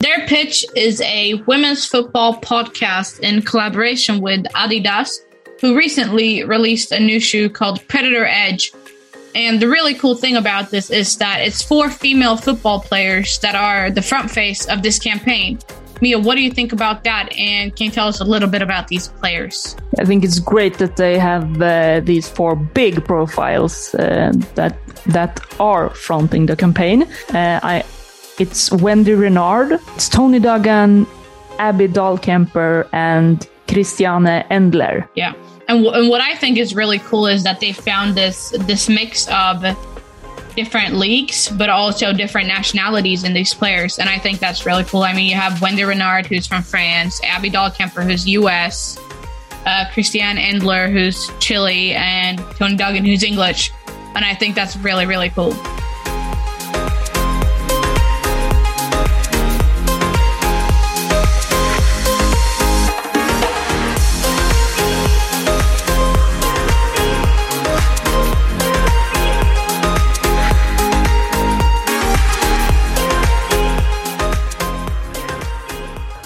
Their Pitch is a women's football podcast in collaboration with Adidas, who recently released a new shoe called Predator Edge. And the really cool thing about this is that it's four female football players that are the front face of this campaign. Mia, what do you think about that? And can you tell us a little bit about these players? I think it's great that they have uh, these four big profiles uh, that that are fronting the campaign. Uh, I, it's Wendie Renard, it's Toni Duggan, Abby Dahlkemper, and Christiane Endler. Yeah. And, w- and what I think is really cool is that they found this this mix of different leagues, but also different nationalities in these players. And I think that's really cool. I mean, you have Wendie Renard, who's from France, Abby Dahlkemper, who's US, uh, Christiane Endler, who's Chile, and Toni Duggan, who's English. And I think that's really, really cool.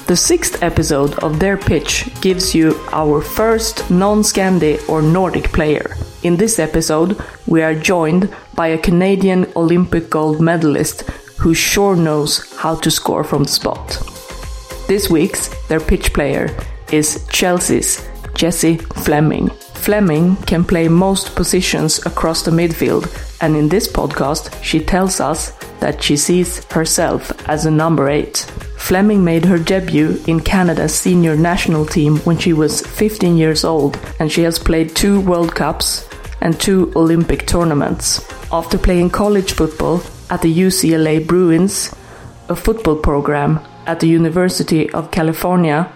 The sixth episode of their pitch gives you our first non Scandi or Nordic player. In this episode, we are joined by a Canadian Olympic gold medalist who sure knows how to score from the spot. This week's their pitch player is Chelsea's Jessie Fleming. Fleming can play most positions across the midfield, and in this podcast, she tells us that she sees herself as a number 8. Fleming made her debut in Canada's senior national team when she was 15 years old, and she has played two World Cups and two Olympic tournaments. After playing college football at the UCLA Bruins, a football program at the University of California,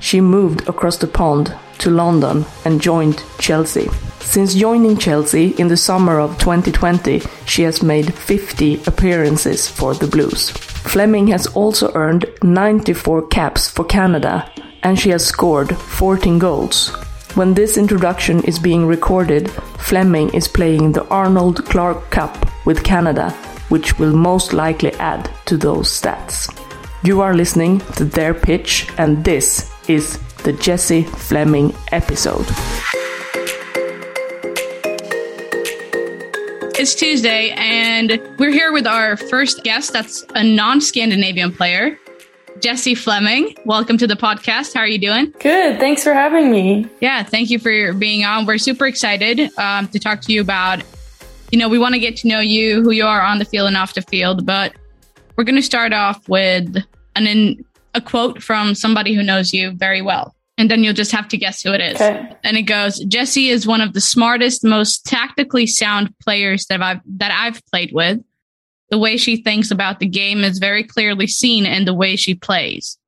she moved across the pond to London and joined Chelsea. Since joining Chelsea in the summer of 2020, she has made 50 appearances for the Blues. Fleming has also earned 94 caps for Canada and she has scored 14 goals. When this introduction is being recorded, Fleming is playing the Arnold Clark Cup with Canada, which will most likely add to those stats. You are listening to their pitch, and this is the Jessie Fleming episode. It's Tuesday, and we're here with our first guest that's a non Scandinavian player, Jessie Fleming. Welcome to the podcast. How are you doing? Good. Thanks for having me. Yeah, thank you for being on. We're super excited um, to talk to you about, you know, we want to get to know you, who you are on the field and off the field, but we're going to start off with an in, a quote from somebody who knows you very well and then you'll just have to guess who it is. Okay. And it goes, Jessie is one of the smartest, most tactically sound players that I've that I've played with. The way she thinks about the game is very clearly seen in the way she plays.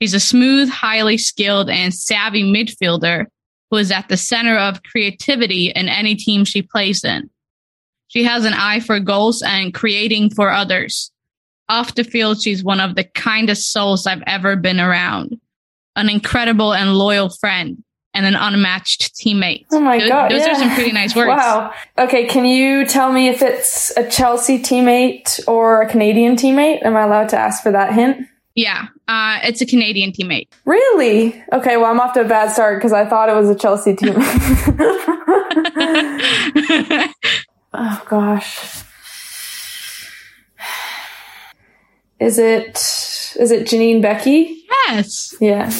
She's a smooth, highly skilled, and savvy midfielder who is at the center of creativity in any team she plays in. She has an eye for goals and creating for others. Off the field, she's one of the kindest souls I've ever been around an incredible and loyal friend, and an unmatched teammate. Oh my Those- god. Those yeah. are some pretty nice words. Wow. Okay, can you tell me if it's a Chelsea teammate or a Canadian teammate? Am I allowed to ask for that hint? Yeah, uh, it's a Canadian teammate. Really? Okay, well, I'm off to a bad start because I thought it was a Chelsea teammate. oh gosh. Is it is it Janine Beckie? yes, Yeah.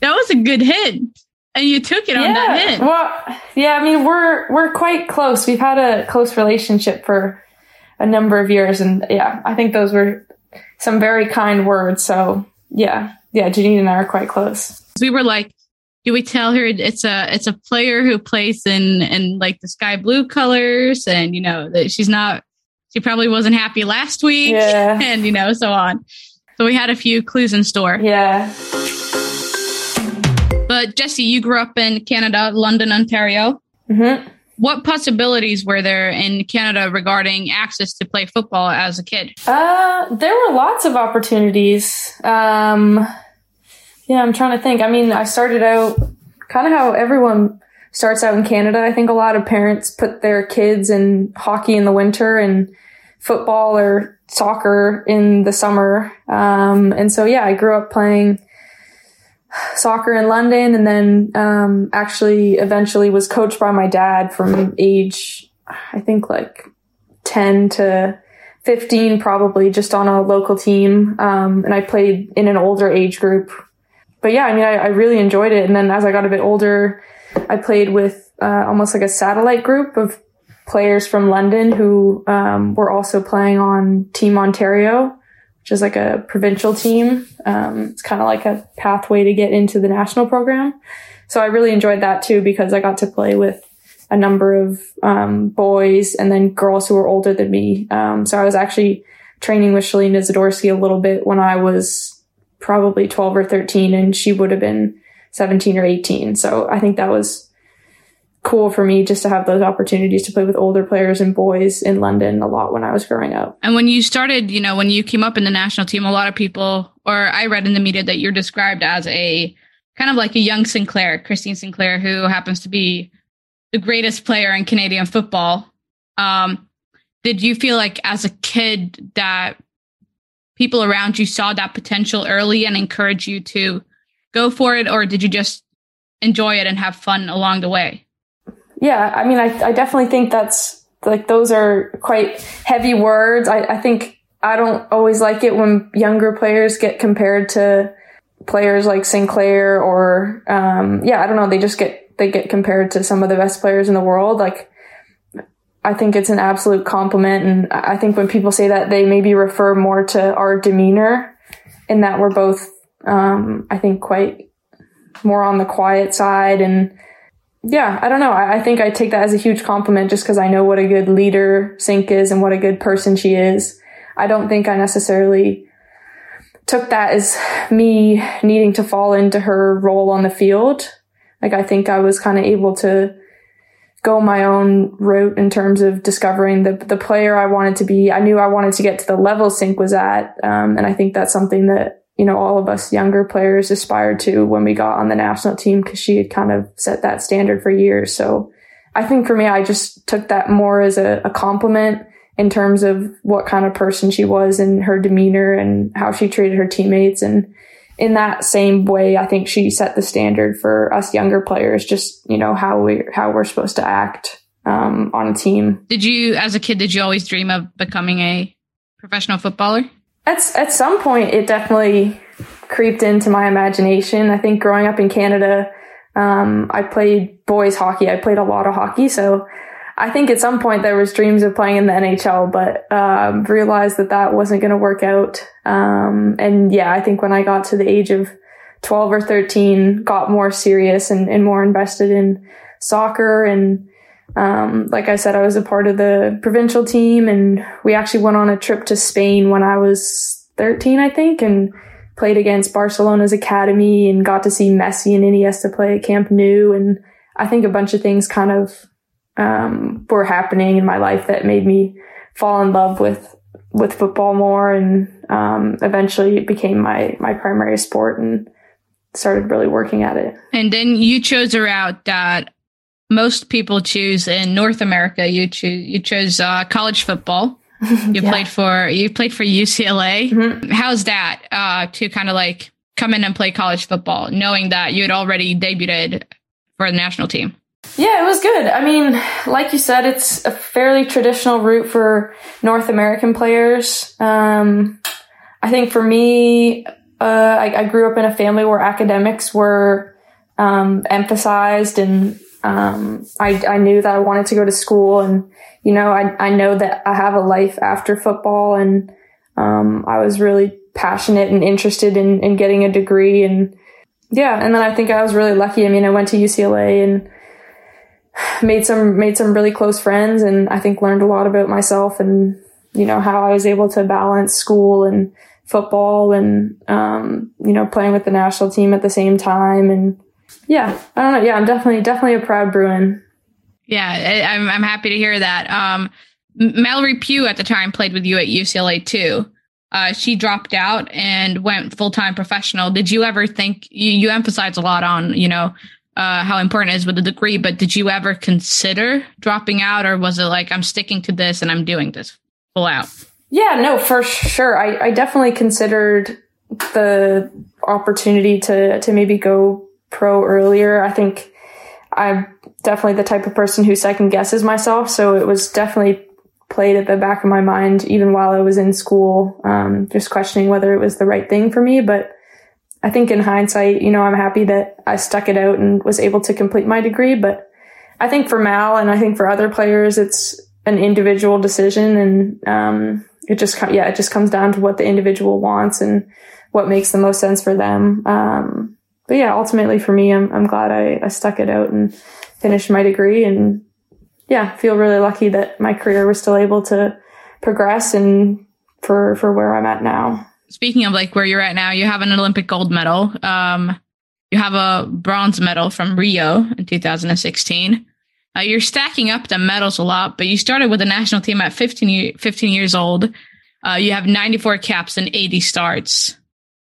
that was a good hint, and you took it on that hint. Well, yeah, I mean, we're we're quite close. We've had a close relationship for a number of years, and yeah, I think those were some very kind words. So yeah, yeah, Janine and I are quite close. we were like, do we tell her it's a it's a player who plays in in like the sky blue colors, and you know that she's not, she probably wasn't happy last week, Yeah. and you know so on. So we had a few clues in store. Yeah. But Jessie, you grew up in Canada, London, Ontario. hmm What possibilities were there in Canada regarding access to play football as a kid? Uh, there were lots of opportunities. Um, yeah, I'm trying to think. I mean, I started out kind of how everyone starts out in Canada. I think a lot of parents put their kids in hockey in the winter and football or soccer in the summer. Um, and so, yeah, I grew up playing soccer in London and then um, actually eventually was coached by my dad from age, I think like 10 to 15 probably just on a local team. Um, and I played in an older age group. But yeah, I mean, I, I really enjoyed it. And then as I got a bit older, I played with uh, almost like a satellite group of players from London who um, were also playing on Team Ontario, which is like a provincial team. Um, it's kind of like a pathway to get into the national program. So I really enjoyed that too because I got to play with a number of um, boys and then girls who were older than me. Um, so I was actually training with Shelina Zadorsky a little bit when I was probably 12 or 13 and she would have been 17 or 18. So I think that was cool for me just to have those opportunities to play with older players and boys in London a lot when I was growing up. And when you started, you know, when you came up in the national team, a lot of people, or I read in the media that you're described as a kind of like a young Sinclair, Christine Sinclair, who happens to be the greatest player in Canadian football. Um, did you feel like as a kid that people around you saw that potential early and encouraged you to go for it, or did you just enjoy it and have fun along the way? Yeah, I mean, I, I definitely think that's like those are quite heavy words. I, I think I don't always like it when younger players get compared to players like Sinclair or um, yeah, I don't know. They just get they get compared to some of the best players in the world. Like I think it's an absolute compliment, and I think when people say that, they maybe refer more to our demeanor, in that we're both, um, I think, quite more on the quiet side and yeah, I don't know. I, I, think I take that as a huge compliment just because I know what a good leader Sinc is and what a good person she is. I don't think I necessarily took that as me needing to fall into her role on the field. Like I think I was kind of able to go my own route in terms of discovering the the player I wanted to be. I knew I wanted to get to the level Sinc was at, um, and I think that's something that you know, all of us younger players aspired to when we got on the national team because she had kind of set that standard for years. So I think for me, I just took that more as a, a compliment in terms of what kind of person she was and her demeanor and how she treated her teammates. And in that same way, I think she set the standard for us younger players, just, you know, how we, how we're supposed to act, um, on a team. Did you, as a kid, did you always dream of becoming a professional footballer? At, at some point, it definitely creeped into my imagination. I think growing up in Canada, um, I played boys hockey. I played a lot of hockey. So I think at some point there was dreams of playing in the NHL, but um, realized that that wasn't going to work out. Um, and yeah, I think when I got to the age of 12 or 13, got more serious and, and more invested in soccer and um, like I said, I was a part of the provincial team and we actually went on a trip to Spain when I was 13, I think, and played against Barcelona's academy and got to see Messi and Iniesta play at Camp Nou. And I think a bunch of things kind of, um, were happening in my life that made me fall in love with, with football more. And, um, eventually it became my, my primary sport and started really working at it. And then you chose a route that most people choose in North America. You choose you chose uh, college football. You yeah. played for you played for UCLA. Mm-hmm. How's that uh, to kind of like come in and play college football, knowing that you had already debuted for the national team? Yeah, it was good. I mean, like you said, it's a fairly traditional route for North American players. Um, I think for me, uh, I, I, grew up in a family where academics were um, emphasized and um, I, I knew that I wanted to go to school and, you know, I, I know that I have a life after football and, um, I was really passionate and interested in, in getting a degree and yeah. And then I think I was really lucky. I mean, I went to UCLA and made some, made some really close friends and I think learned a lot about myself and, you know, how I was able to balance school and football and, um, you know, playing with the national team at the same time. And yeah, I don't know. Yeah, I'm definitely, definitely a proud Bruin. Yeah, I'm, I'm happy to hear that. Um, Mallory Pugh at the time played with you at UCLA too. Uh, she dropped out and went full time professional. Did you ever think you, you emphasize a lot on you know uh, how important it is with a degree, but did you ever consider dropping out, or was it like I'm sticking to this and I'm doing this full out? Yeah, no, for sure. I, I definitely considered the opportunity to to maybe go pro earlier. I think I'm definitely the type of person who second guesses myself, so it was definitely played at the back of my mind even while I was in school, um, just questioning whether it was the right thing for me. But I think in hindsight, you know, I'm happy that I stuck it out and was able to complete my degree. But I think for Mal and I think for other players, it's an individual decision and, um, it just, yeah, it just comes down to what the individual wants and what makes the most sense for them. Um, but yeah, ultimately for me, I'm, I'm glad I, I stuck it out and finished my degree and yeah, feel really lucky that my career was still able to progress and for, for where I'm at now. Speaking of like where you're at now, you have an Olympic gold medal. Um, you have a bronze medal from Rio in 2016. Uh, you're stacking up the medals a lot, but you started with the national team at 15, 15 years old. Uh, you have 94 caps and 80 starts.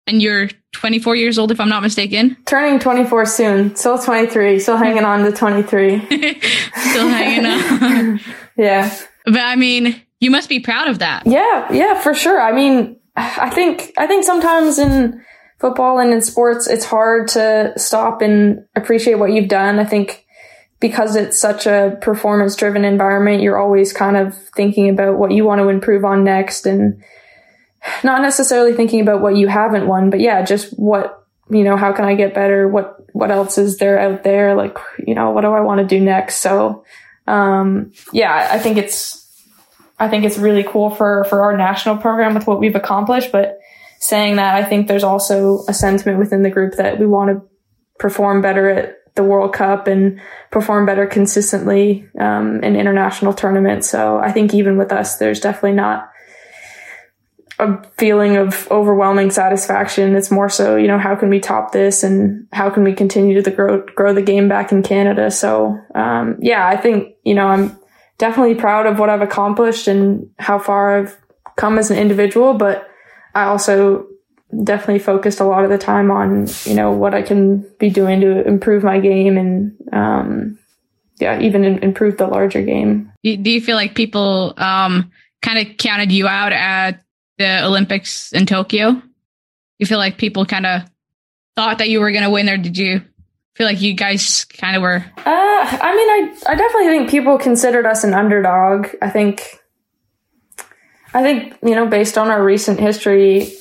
And you're 24 years old, if I'm not mistaken. Turning 24 soon. Still 23. Still hanging on to 23. Still hanging on. yeah. But I mean, you must be proud of that. Yeah. Yeah, for sure. I mean, I think, I think sometimes in football and in sports, it's hard to stop and appreciate what you've done. I think because it's such a performance driven environment, you're always kind of thinking about what you want to improve on next and not necessarily thinking about what you haven't won, but yeah, just what, you know, how can I get better? What, what else is there out there? Like, you know, what do I want to do next? So, um, yeah, I think it's, I think it's really cool for, for our national program with what we've accomplished. But saying that, I think there's also a sentiment within the group that we want to perform better at the World Cup and perform better consistently um, in international tournaments. So I think even with us, there's definitely not a feeling of overwhelming satisfaction. It's more so, you know, how can we top this and how can we continue to grow, grow the game back in Canada? So, um, yeah, I think, you know, I'm definitely proud of what I've accomplished and how far I've come as an individual, but I also definitely focused a lot of the time on, you know, what I can be doing to improve my game and, um, yeah, even improve the larger game. Do you feel like people, um, kind of counted you out at the Olympics in Tokyo? You feel like people kind of thought that you were going to win, or did you feel like you guys kind of were? Uh, I mean, I I definitely think people considered us an underdog. I think, I think you know, based on our recent history,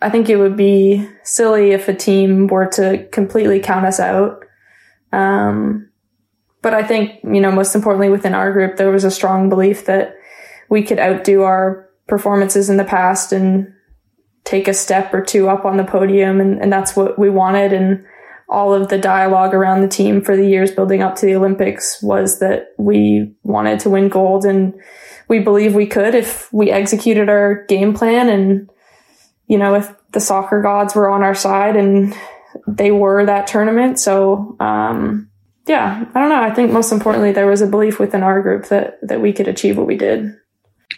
I think it would be silly if a team were to completely count us out. Um, but I think you know, most importantly, within our group, there was a strong belief that we could outdo our performances in the past and take a step or two up on the podium. And, and that's what we wanted. And all of the dialogue around the team for the years building up to the Olympics was that we wanted to win gold and we believe we could if we executed our game plan and, you know, if the soccer gods were on our side and they were that tournament. So, um, yeah, I don't know. I think most importantly, there was a belief within our group that, that we could achieve what we did.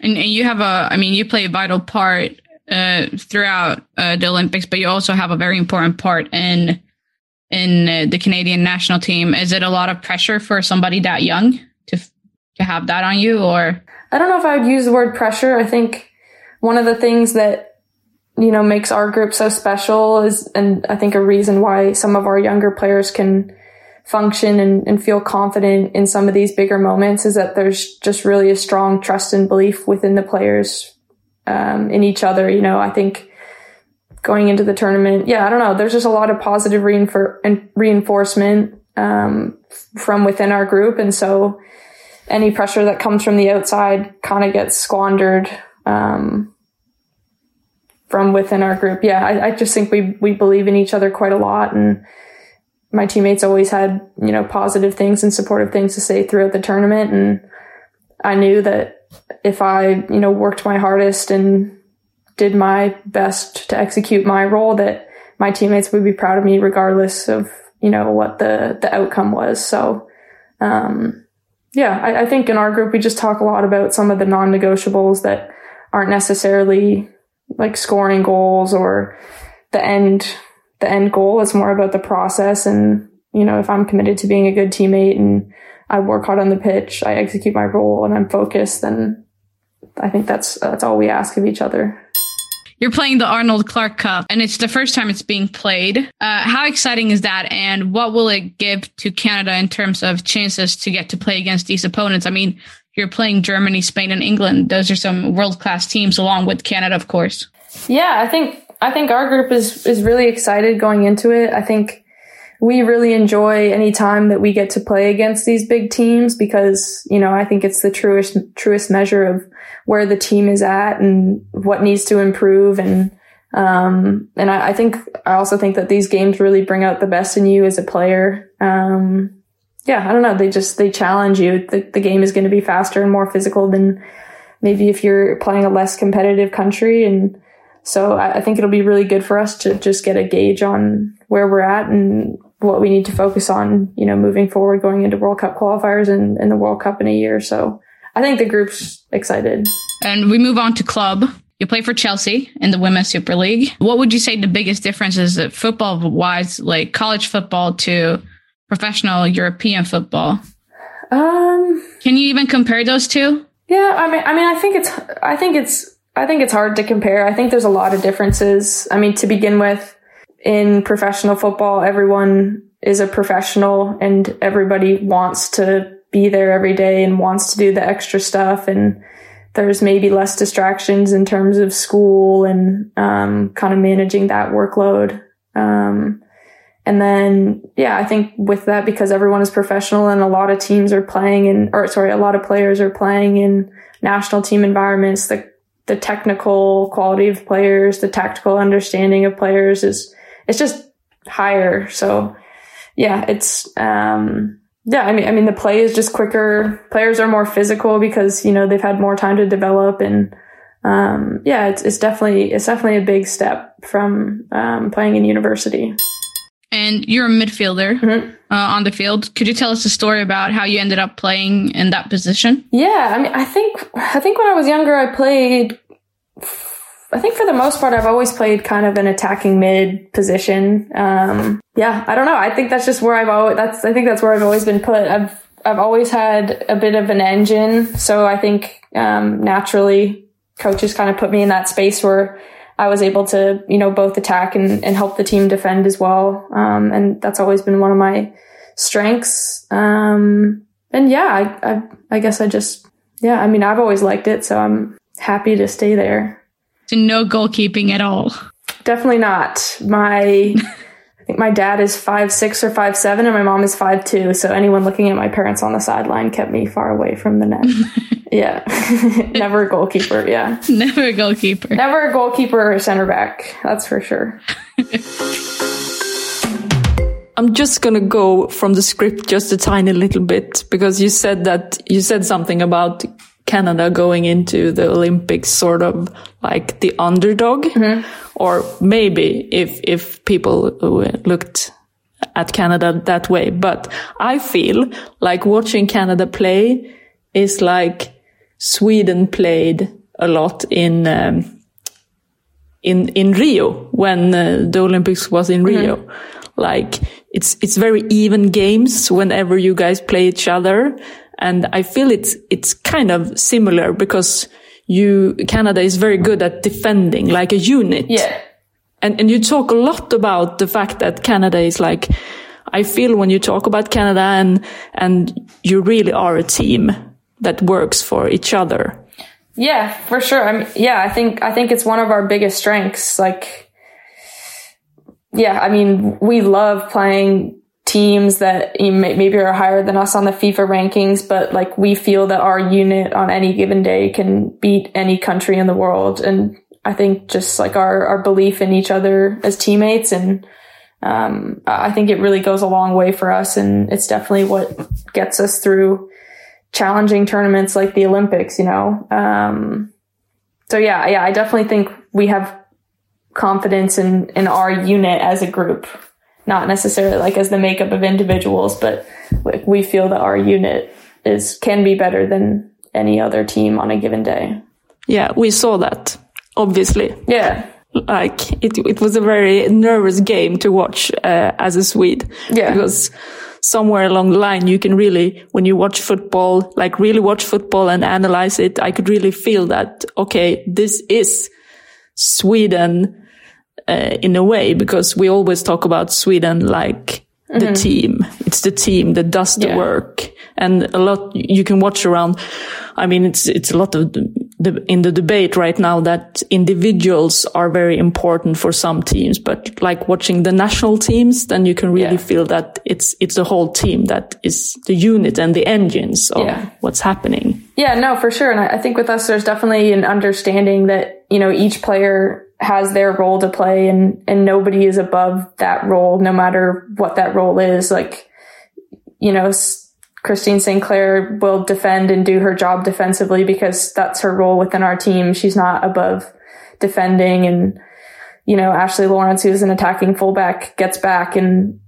And, and you have a, I mean, you play a vital part uh, throughout uh, the Olympics, but you also have a very important part in in uh, the Canadian national team. Is it a lot of pressure for somebody that young to to have that on you, or? I don't know if I would use the word pressure. I think one of the things that you know makes our group so special is, and I think a reason why some of our younger players can function and, and feel confident in some of these bigger moments is that there's just really a strong trust and belief within the players um, in each other. You know, I think going into the tournament, yeah, I don't know. There's just a lot of positive reinfor- reinforcement um, from within our group, and so any pressure that comes from the outside kind of gets squandered um, from within our group. Yeah, I, I just think we we believe in each other quite a lot, and my teammates always had, you know, positive things and supportive things to say throughout the tournament. And I knew that if I, you know, worked my hardest and did my best to execute my role that my teammates would be proud of me regardless of, you know, what the, the outcome was. So, um, yeah, I, I think in our group, we just talk a lot about some of the non-negotiables that aren't necessarily like scoring goals or the end, the end goal. It's more about the process. And, you know, if I'm committed to being a good teammate and I work hard on the pitch, I execute my role and I'm focused, then I think that's, that's all we ask of each other. You're playing the Arnold Clark Cup, and it's the first time it's being played. Uh, how exciting is that? And what will it give to Canada in terms of chances to get to play against these opponents? I mean, you're playing Germany, Spain, and England. Those are some world class teams, along with Canada, of course. Yeah, I think I think our group is is really excited going into it. I think we really enjoy any time that we get to play against these big teams because, you know, I think it's the truest, truest measure of where the team is at and what needs to improve. And, um, and I, I think, I also think that these games really bring out the best in you as a player. Um, yeah, I don't know. They just, they challenge you. The, the game is going to be faster and more physical than maybe if you're playing a less competitive country. And so I, I think it'll be really good for us to just get a gauge on where we're at and what we need to focus on, you know, moving forward, going into World Cup qualifiers and, and the World Cup in a year. So I think the group's excited. And we move on to club. You play for Chelsea in the Women's Super League. What would you say the biggest difference is that football wise, like college football to professional European football? Um, can you even compare those two? Yeah, I mean, I mean, I think it's, I think it's, I think it's hard to compare. I think there's a lot of differences. I mean, to begin with, in professional football, everyone is a professional and everybody wants to be there every day and wants to do the extra stuff. And there's maybe less distractions in terms of school and um, kind of managing that workload. Um, and then, yeah, I think with that, because everyone is professional and a lot of teams are playing in, or sorry, a lot of players are playing in national team environments, the, the technical quality of players, the tactical understanding of players is it's just higher. So yeah, it's, um, yeah, I mean, I mean, the play is just quicker. Players are more physical because, you know, they've had more time to develop and, um, yeah, it's, it's definitely, it's definitely a big step from, um, playing in university. And you're a midfielder mm-hmm. uh, on the field. Could you tell us a story about how you ended up playing in that position? Yeah, I mean, I think I think when I was younger, I played I think for the most part, I've always played kind of an attacking mid position. Um, yeah, I don't know. I think that's just where I've always, that's, I think that's where I've always been put. I've, I've always had a bit of an engine. So I think, um, naturally coaches kind of put me in that space where I was able to, you know, both attack and, and help the team defend as well. Um, and that's always been one of my strengths. Um, and yeah, I, I, I guess I just, yeah, I mean, I've always liked it. So I'm happy to stay there. So no goalkeeping at all. Definitely not. My think my dad is five six or five seven, and my mom is five two. So anyone looking at my parents on the sideline kept me far away from the net. yeah, never a goalkeeper. Yeah, never a goalkeeper. Never a goalkeeper or a center back. That's for sure. I'm just gonna go from the script just a tiny little bit because you said that you said something about Canada going into the Olympics sort of like the underdog, mm-hmm. or maybe if if people looked at Canada that way. But I feel like watching Canada play is like Sweden played a lot in um, in in Rio when uh, the Olympics was in mm-hmm. Rio. Like it's it's very even games whenever you guys play each other and I feel it's, it's kind of similar because you, Canada is very good at defending like a unit. Yeah. And, and you talk a lot about the fact that Canada is like, I feel when you talk about Canada and, and you really are a team that works for each other. Yeah, for sure. I mean, yeah, I think, I think it's one of our biggest strengths. Like, yeah, I mean, we love playing teams that maybe are higher than us on the FIFA rankings, but like we feel that our unit on any given day can beat any country in the world. And I think just like our, our belief in each other as teammates and, um, I think it really goes a long way for us. And it's definitely what gets us through challenging tournaments like the Olympics, you know? Um, so yeah, yeah, I definitely think we have confidence in, in our unit as a group, not necessarily like as the makeup of individuals, but like we feel that our unit is, can be better than any other team on a given day. Yeah, we saw that, obviously. Yeah. Like it, it was a very nervous game to watch uh, as a Swede. Yeah. Because somewhere along the line, you can really, when you watch football, like really watch football and analyze it, I could really feel that, okay, this is Sweden uh, in a way, because we always talk about Sweden like the team. It's the team that does the Yeah. work. And a lot you can watch around. I mean, it's, it's a lot of the, the, in the debate right now that individuals are very important for some teams, but like watching the national teams, then you can really Yeah. feel that it's, it's the whole team that is the unit and the engines of Yeah. what's happening. Yeah, no, for sure. And I I think with us, there's definitely an understanding that, you know, each player has their role to play and, and nobody is above that role, no matter what that role is. Like, you know, Christine Sinclair will defend and do her job defensively because that's her role within our team. She's not above defending and, you know, Ashley Lawrence, who's an attacking fullback, gets back and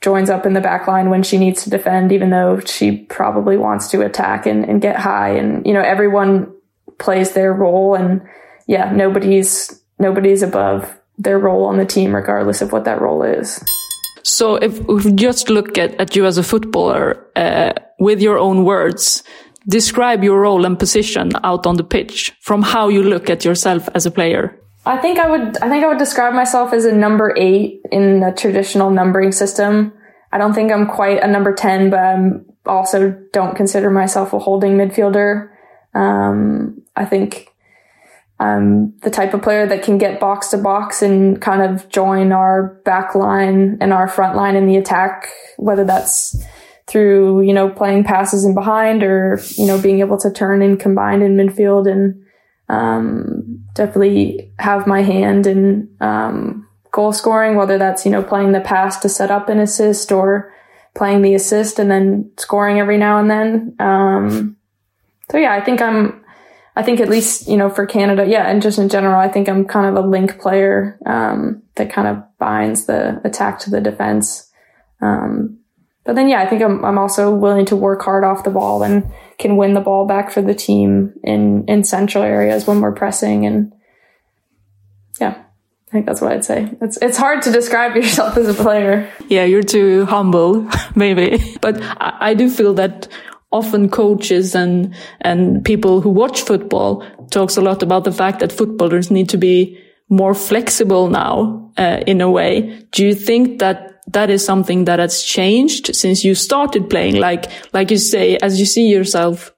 joins up in the back line when she needs to defend, even though she probably wants to attack and, and get high. And, you know, everyone plays their role and yeah, nobody's, nobody's above their role on the team, regardless of what that role is. So if, we just look at, at you as a footballer, uh, with your own words, describe your role and position out on the pitch from how you look at yourself as a player. I think I would, I think I would describe myself as a number eight in the traditional numbering system. I don't think I'm quite a number 10, but I'm also don't consider myself a holding midfielder. Um, I think I'm the type of player that can get box to box and kind of join our back line and our front line in the attack, whether that's through, you know, playing passes in behind or, you know, being able to turn and combine in midfield and, um, definitely have my hand in, um, goal scoring, whether that's, you know, playing the pass to set up an assist or playing the assist and then scoring every now and then. Um, so yeah, I think I'm, I think at least, you know, for Canada, yeah, and just in general, I think I'm kind of a link player, um, that kind of binds the attack to the defense. Um, but then, yeah, I think I'm, I'm also willing to work hard off the ball and can win the ball back for the team in, in central areas when we're pressing. And yeah, I think that's what I'd say. It's, it's hard to describe yourself as a player. Yeah, you're too humble, maybe. But I, I do feel that often coaches and, and people who watch football talks a lot about the fact that footballers need to be more flexible now, uh, in a way. Do you think that that is something that has changed since you started playing? Like, like you say, as you see yourself,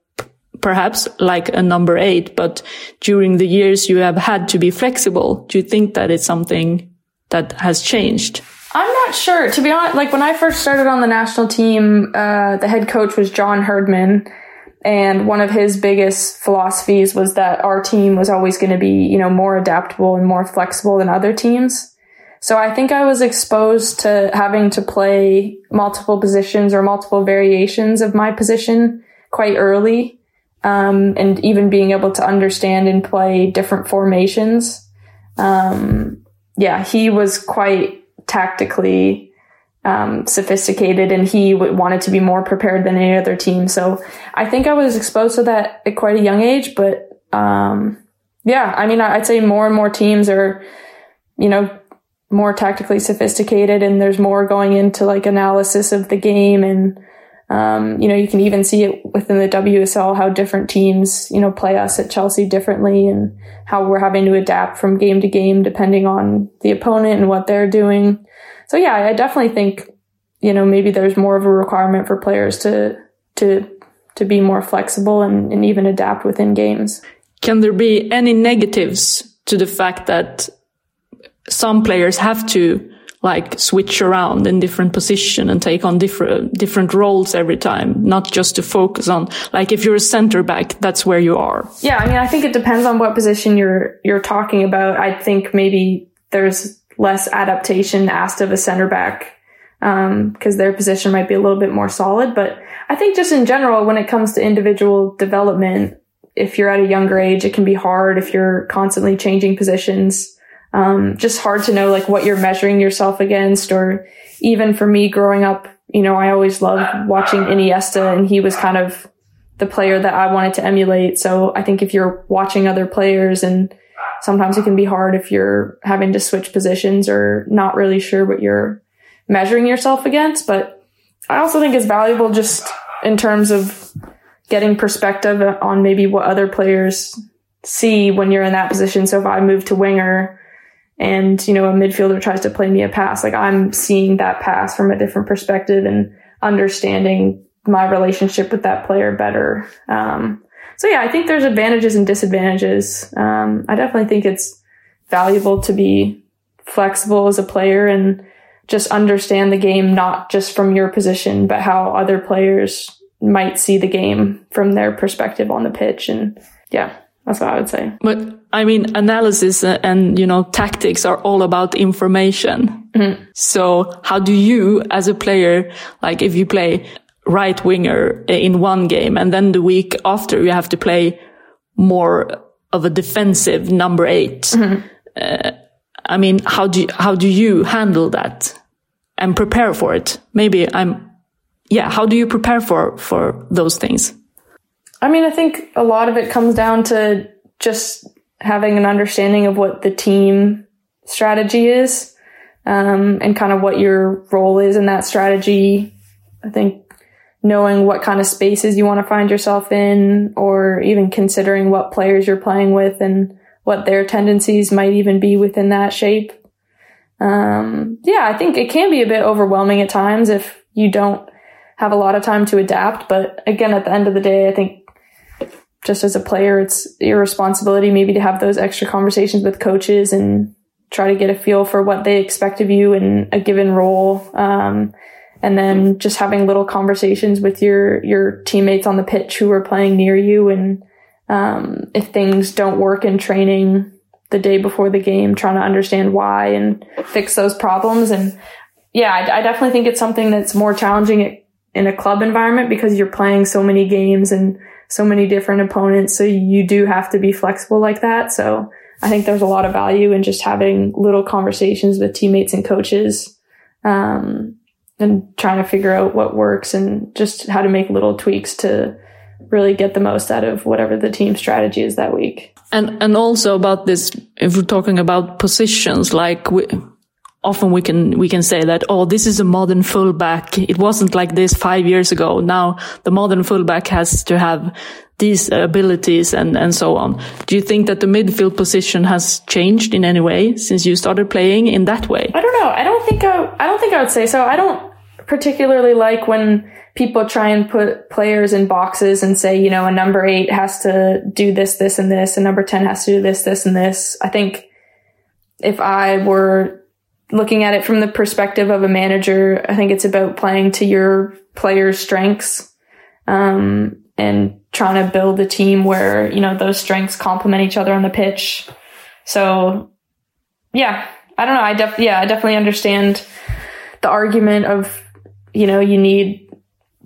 perhaps like a number eight, but during the years you have had to be flexible. Do you think that it's something that has changed? Sure. To be honest, like when I first started on the national team, uh, the head coach was John Herdman. And one of his biggest philosophies was that our team was always going to be, you know, more adaptable and more flexible than other teams. So I think I was exposed to having to play multiple positions or multiple variations of my position quite early. Um, and even being able to understand and play different formations. Um, yeah, he was quite tactically um, sophisticated and he w- wanted to be more prepared than any other team. So I think I was exposed to that at quite a young age, but um, yeah, I mean, I'd say more and more teams are, you know, more tactically sophisticated and there's more going into like analysis of the game and um, you know, you can even see it within the WSL how different teams, you know, play us at Chelsea differently and how we're having to adapt from game to game depending on the opponent and what they're doing. So yeah, I definitely think, you know, maybe there's more of a requirement for players to, to, to be more flexible and, and even adapt within games. Can there be any negatives to the fact that some players have to like switch around in different position and take on different different roles every time, not just to focus on like if you're a center back, that's where you are. Yeah, I mean, I think it depends on what position you're you're talking about. I think maybe there's less adaptation asked of a center back um, because their position might be a little bit more solid. But I think just in general, when it comes to individual development, if you're at a younger age, it can be hard if you're constantly changing positions. Um, just hard to know like what you're measuring yourself against or even for me growing up, you know, I always loved watching Iniesta and he was kind of the player that I wanted to emulate. So I think if you're watching other players and sometimes it can be hard if you're having to switch positions or not really sure what you're measuring yourself against. But I also think it's valuable just in terms of getting perspective on maybe what other players see when you're in that position. So if I move to winger and, you know, a midfielder tries to play me a pass, like I'm seeing that pass from a different perspective and understanding my relationship with that player better. Um, so yeah, I think there's advantages and disadvantages. Um, I definitely think it's valuable to be flexible as a player and just understand the game, not just from your position, but how other players might see the game from their perspective on the pitch. And yeah, that's what I would say. But I mean, analysis and, you know, tactics are all about information. Mm-hmm. So how do you as a player, like if you play right winger in one game and then the week after you have to play more of a defensive number 8 mm-hmm. uh, I mean, how do you, how do you handle that and prepare for it? Maybe I'm, yeah. How do you prepare for for those things? I mean, I think a lot of it comes down to just having an understanding of what the team strategy is, um, and kind of what your role is in that strategy. I think knowing what kind of spaces you want to find yourself in or even considering what players you're playing with and what their tendencies might even be within that shape. Um, yeah, I think it can be a bit overwhelming at times if you don't have a lot of time to adapt. But again, at the end of the day, I think just as a player, it's your responsibility maybe to have those extra conversations with coaches and try to get a feel for what they expect of you in a given role. Um, and then just having little conversations with your your teammates on the pitch who are playing near you and um, if things don't work in training the day before the game trying to understand why and fix those problems and yeah I, I definitely think it's something that's more challenging in a club environment because you're playing so many games and so many different opponents so you do have to be flexible like that so i think there's a lot of value in just having little conversations with teammates and coaches um, and trying to figure out what works and just how to make little tweaks to really get the most out of whatever the team strategy is that week. And and also about this, if we're talking about positions, like we, often we can we can say that oh this is a modern fullback. It wasn't like this five years ago. Now the modern fullback has to have these abilities and and so on. Do you think that the midfield position has changed in any way since you started playing in that way? I don't know. I don't think I, I don't think I would say so. I don't particularly like when people try and put players in boxes and say, you know, a number eight has to do this, this, and this, and number 10 has to do this, this, and this. I think if I were looking at it from the perspective of a manager, I think it's about playing to your players' strengths, um, and trying to build a team where, you know, those strengths complement each other on the pitch. So yeah, I don't know. I def, yeah, I definitely understand the argument of you know, you need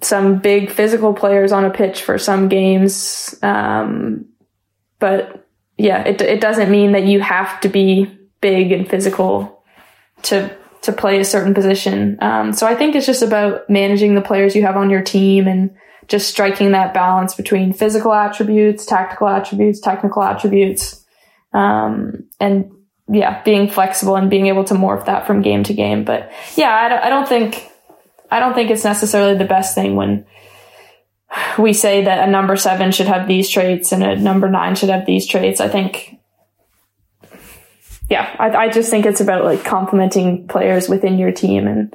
some big physical players on a pitch for some games. Um, but yeah, it, it doesn't mean that you have to be big and physical to, to play a certain position. Um, so I think it's just about managing the players you have on your team and just striking that balance between physical attributes, tactical attributes, technical attributes, um, and yeah, being flexible and being able to morph that from game to game. But yeah, I I don't think I don't think it's necessarily the best thing when we say that a number seven should have these traits and a number nine should have these traits. I think, yeah, I, I just think it's about like complementing players within your team and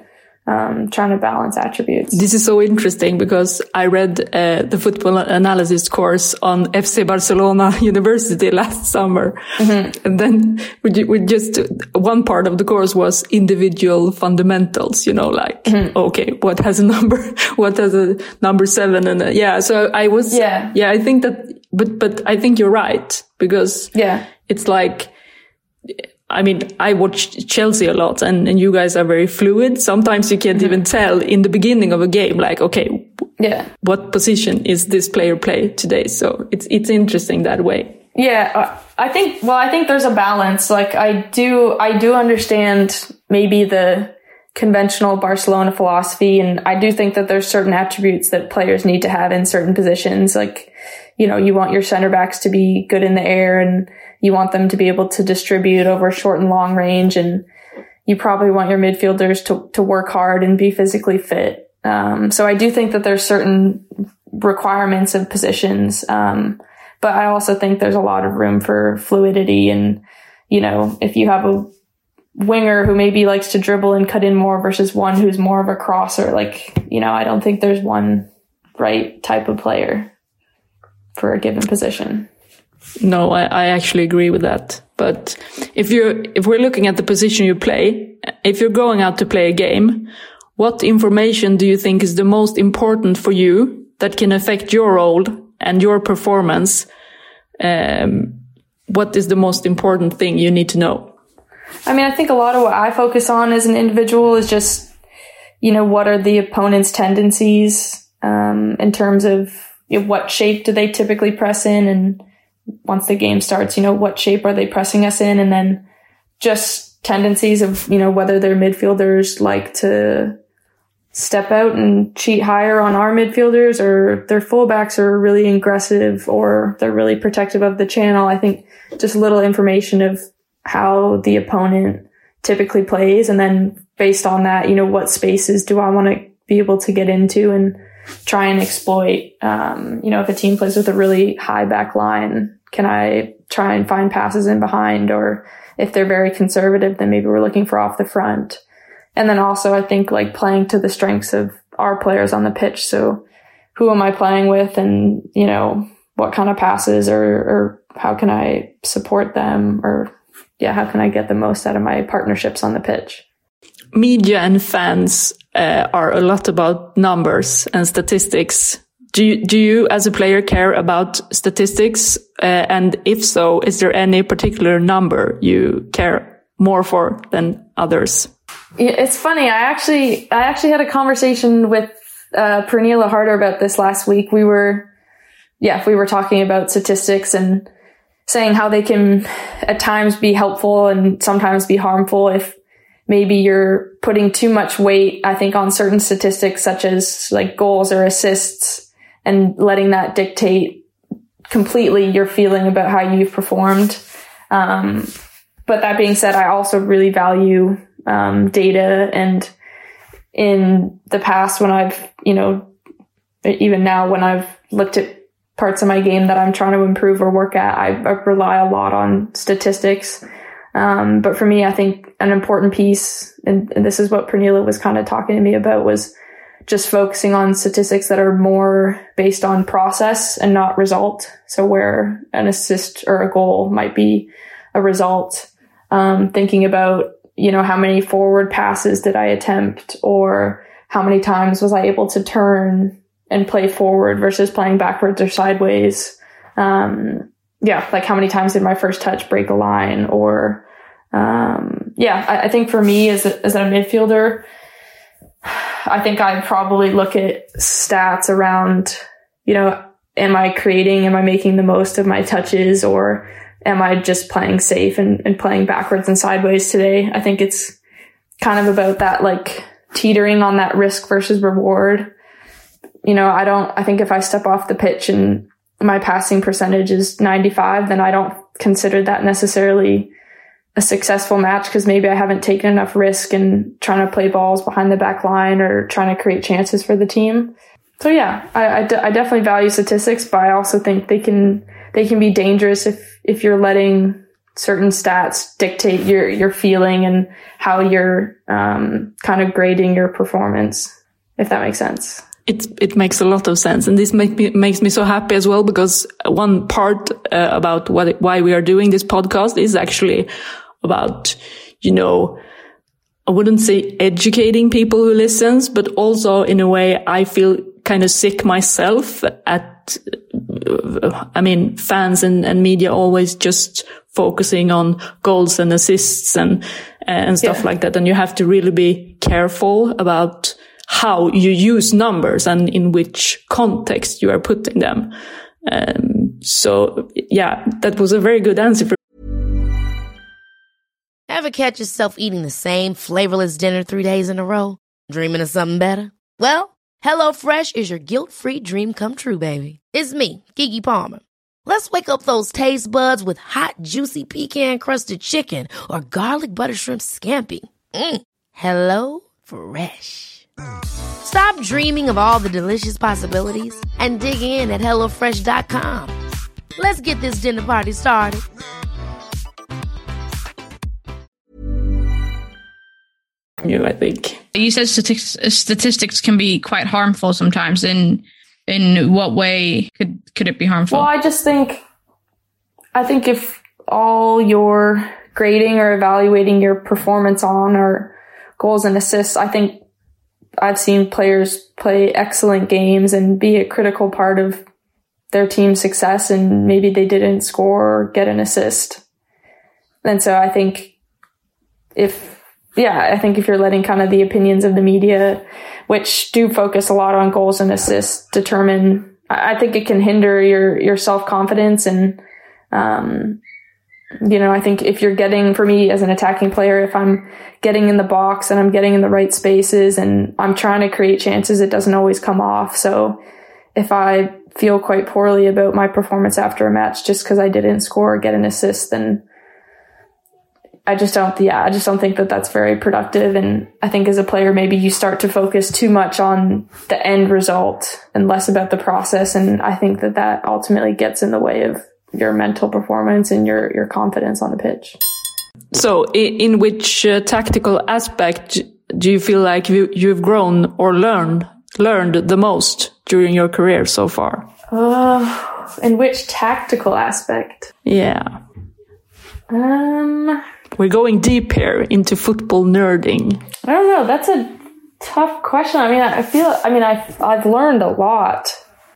um, trying to balance attributes. This is so interesting because I read uh, the football analysis course on FC Barcelona University last summer, mm-hmm. and then we, we, just one part of the course was individual fundamentals. You know, like mm-hmm. okay, what has a number, what has a number seven, and a, yeah. So I was yeah yeah. I think that, but but I think you're right because yeah, it's like I mean, I watch Chelsea a lot and, and you guys are very fluid. Sometimes you can't mm-hmm. even tell in the beginning of a game, like, okay, Yeah. what position is this player play today? So it's it's interesting that way. Yeah, I think. Well, I think there's a balance. Like I do, I do understand maybe the conventional Barcelona philosophy, and I do think that there's certain attributes that players need to have in certain positions. Like, you know, you want your center backs to be good in the air, and you want them to be able to distribute over short and long range, and you probably want your midfielders to to work hard and be physically fit. Um, so I do think that there's certain requirements of positions. Um, but I also think there's a lot of room for fluidity. And, you know, if you have a winger who maybe likes to dribble and cut in more versus one who's more of a crosser, like, you know, I don't think there's one right type of player for a given position. No, I, I actually agree with that. But if you if we're looking at the position you play, if you're going out to play a game, what information do you think is the most important for you that can affect your role and your performance? Um, what is the most important thing you need to know? I mean, I think a lot of what I focus on as an individual is just, you know, what are the opponent's tendencies um, in terms of you know, what shape do they typically press in, and once the game starts, you know, what shape are they pressing us in, and then just tendencies of you know whether their midfielders like to step out and cheat higher on our midfielders or their fullbacks are really aggressive or they're really protective of the channel. I think just little information of how the opponent typically plays. And then based on that, you know, what spaces do I want to be able to get into and try and exploit? Um, you know, if a team plays with a really high back line, can I try and find passes in behind? Or if they're very conservative, then maybe we're looking for off the front. And then also I think like playing to the strengths of our players on the pitch. So who am I playing with and, you know, what kind of passes or, or how can I support them or yeah, how can I get the most out of my partnerships on the pitch? Media and fans uh, are a lot about numbers and statistics. Do you, do you as a player care about statistics? Uh, and if so, is there any particular number you care more for than others? It's funny. I actually, I actually had a conversation with uh, Pernille Harder about this last week. We were, yeah, we were talking about statistics and saying how they can at times be helpful and sometimes be harmful if maybe you're putting too much weight, I think, on certain statistics such as like goals or assists and letting that dictate completely your feeling about how you've performed. Um, but that being said, I also really value um, data and in the past when I've, you know, even now when I've looked at parts of my game that I'm trying to improve or work at, I, I rely a lot on statistics. Um, but for me, I think an important piece, and, and this is what Pernille was kind of talking to me about, was just focusing on statistics that are more based on process and not result. So where an assist or a goal might be a result, um, thinking about you know, how many forward passes did I attempt or how many times was I able to turn and play forward versus playing backwards or sideways? Um, yeah, like how many times did my first touch break a line or, um, yeah, I, I, think for me as a, as a midfielder, I think I'd probably look at stats around, you know, am I creating, am I making the most of my touches or am I just playing safe and, and playing backwards and sideways today? I think it's kind of about that like teetering on that risk versus reward. You know, I don't, I think if I step off the pitch and my passing percentage is 95, then I don't consider that necessarily a successful match because maybe I haven't taken enough risk in trying to play balls behind the back line or trying to create chances for the team. So yeah, I, I, d- I definitely value statistics, but I also think they can, they can be dangerous if if you're letting certain stats dictate your your feeling and how you're um, kind of grading your performance. If that makes sense. It it makes a lot of sense, and this make me makes me so happy as well because one part uh, about what why we are doing this podcast is actually about you know I wouldn't say educating people who listens, but also in a way I feel kind of sick myself at, I mean, fans and, and media always just focusing on goals and assists and, and stuff yeah. like that. And you have to really be careful about how you use numbers and in which context you are putting them. Um, so yeah, that was a very good answer. For- Ever catch yourself eating the same flavorless dinner three days in a row? Dreaming of something better? Well, HelloFresh is your guilt-free dream come true, baby. It's me, Keke Palmer. Let's wake up those taste buds with hot, juicy pecan crusted chicken or garlic butter shrimp scampi. Mm. Hello Fresh. Stop dreaming of all the delicious possibilities and dig in at HelloFresh.com. Let's get this dinner party started. You, I think. You said statistics, statistics can be quite harmful sometimes. In in what way could could it be harmful? Well, I just think, I think if all your grading or evaluating your performance on or goals and assists, I think I've seen players play excellent games and be a critical part of their team's success and maybe they didn't score or get an assist. And so I think if, yeah, I think if you're letting kind of the opinions of the media, which do focus a lot on goals and assists, determine, I think it can hinder your, your self confidence and, um, you know, I think if you're getting, for me as an attacking player, if I'm getting in the box and I'm getting in the right spaces and I'm trying to create chances, it doesn't always come off. So if I feel quite poorly about my performance after a match just because I didn't score or get an assist, then I just don't, yeah, I just don't think that that's very productive. And I think as a player, maybe you start to focus too much on the end result and less about the process. And I think that that ultimately gets in the way of your mental performance and your, your confidence on the pitch. So, in, in which uh, tactical aspect do you feel like you, you've grown or learned learned the most during your career so far? Uh, in which tactical aspect? Yeah. Um, we're going deep here into football nerding. I don't know. That's a tough question. I mean, I feel. I mean, I've I've learned a lot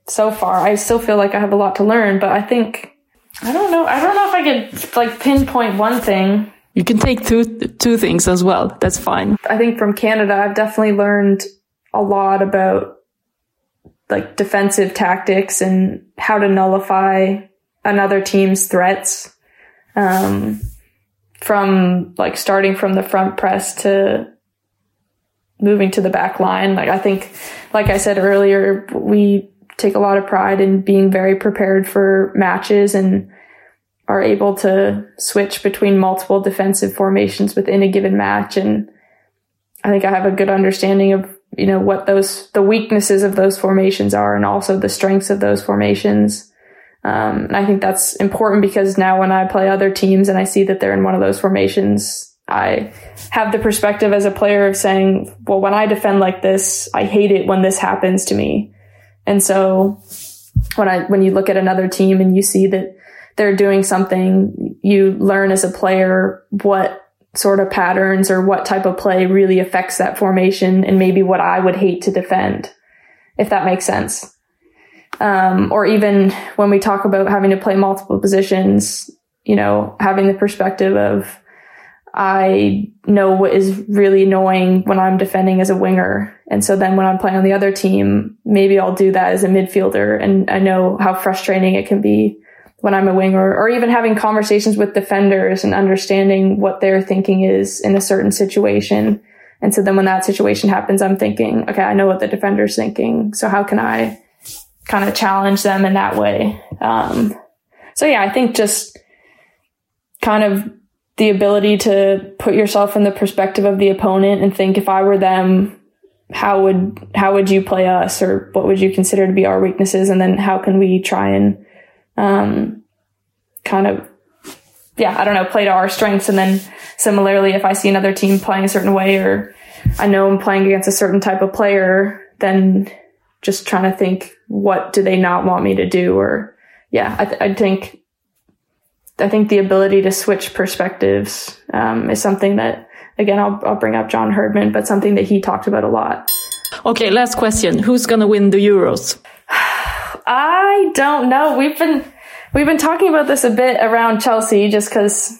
so far. I still feel like I have a lot to learn, but I think I don't know. I don't know if I could like pinpoint one thing. You can take two two things as well. That's fine. I think from Canada, I've definitely learned a lot about like defensive tactics and how to nullify another team's threats. Um, from like starting from the front press to moving to the back line. Like I think, like I said earlier, we take a lot of pride in being very prepared for matches and are able to switch between multiple defensive formations within a given match. And I think I have a good understanding of, you know, what those, the weaknesses of those formations are and also the strengths of those formations. Um, and I think that's important because now when I play other teams and I see that they're in one of those formations, I have the perspective as a player of saying, well, when I defend like this, I hate it when this happens to me. And so when I, when you look at another team and you see that they're doing something, you learn as a player what sort of patterns or what type of play really affects that formation and maybe what I would hate to defend, if that makes sense. Um, or even when we talk about having to play multiple positions, you know, having the perspective of, I know what is really annoying when I'm defending as a winger. And so then when I'm playing on the other team, maybe I'll do that as a midfielder. And I know how frustrating it can be when I'm a winger or even having conversations with defenders and understanding what their thinking is in a certain situation. And so then when that situation happens, I'm thinking, okay, I know what the defender's thinking. So how can I kind of challenge them in that way? Um, so yeah, I think just kind of the ability to put yourself in the perspective of the opponent and think if I were them, how would how would you play us or what would you consider to be our weaknesses? And then how can we try and um, kind of yeah i don't know play to our strengths? And then similarly if i see another team playing a certain way or i know i'm playing against a certain type of player then just trying to think what do they not want me to do? Or yeah i, th- I think i think the ability to switch perspectives um, is something that again I'll, I'll bring up john herdman but something that he talked about a lot Okay, last question. Who's gonna win the Euros? I don't know. We've been we've been talking about this a bit around Chelsea just because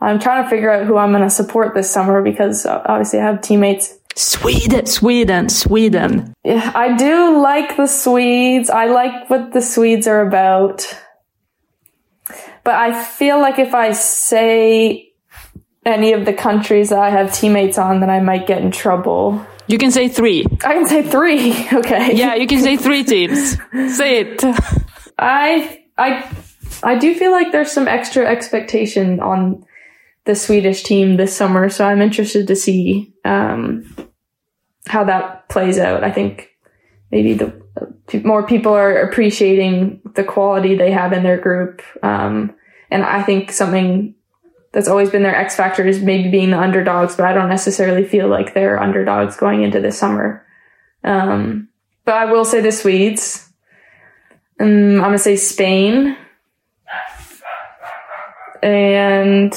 I'm trying to figure out who I'm going to support this summer because uh, obviously I have teammates Sweden, Sweden, Sweden. Yeah, I do like the Swedes. I like what the Swedes are about. But I feel like if I say any of the countries that I have teammates on, that I might get in trouble. You can say three. I can say three. Okay. Yeah, you can say three teams. say it. I I I do feel like there's some extra expectation on the Swedish team this summer, so I'm interested to see um, how that plays out. I think maybe the more people are appreciating the quality they have in their group, um, and I think something that's always been their X factor is maybe being the underdogs, but I don't necessarily feel like they're underdogs going into this summer. Um, but I will say the Swedes. Um, I'm gonna say Spain, and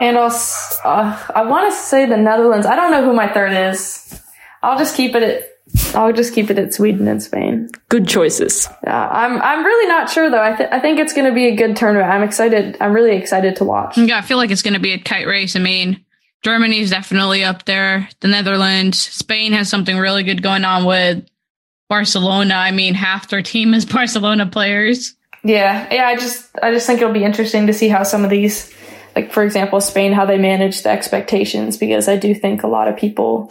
and also uh, I want to say the Netherlands. I don't know who my third is. I'll just keep it at I'll just keep it at Sweden and Spain. Good choices. Yeah, I'm I'm really not sure though. I th- I think it's going to be a good tournament. I'm excited. I'm really excited to watch. Yeah, I feel like it's going to be a tight race. I mean, Germany is definitely up there. The Netherlands, Spain has something really good going on with Barcelona. I mean, half their team is Barcelona players. Yeah, yeah. I just I just think it'll be interesting to see how some of these, like for example, Spain, how they manage the expectations because I do think a lot of people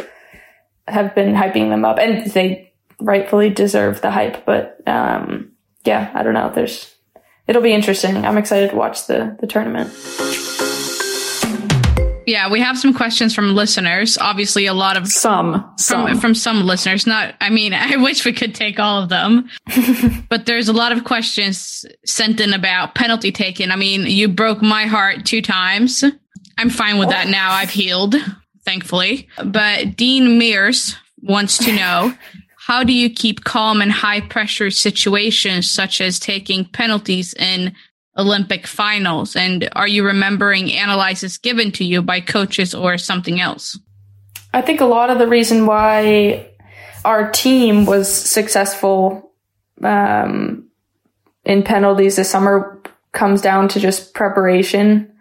have been hyping them up, and they rightfully deserve the hype. But um, yeah, I don't know. There's it'll be interesting. I'm excited to watch the the tournament. Yeah, we have some questions from listeners. Obviously, a lot of Some, some. from from some listeners. Not, I mean, I wish we could take all of them, but there's a lot of questions sent in about penalty taking. I mean, you broke my heart two times. I'm fine with that now. I've healed, thankfully. But Dean Mears wants to know. How do you keep calm in high pressure situations such as taking penalties in Olympic finals? And are you remembering analyses given to you by coaches or something else? I think a lot of the reason why our team was successful um, in penalties this summer comes down to just preparation.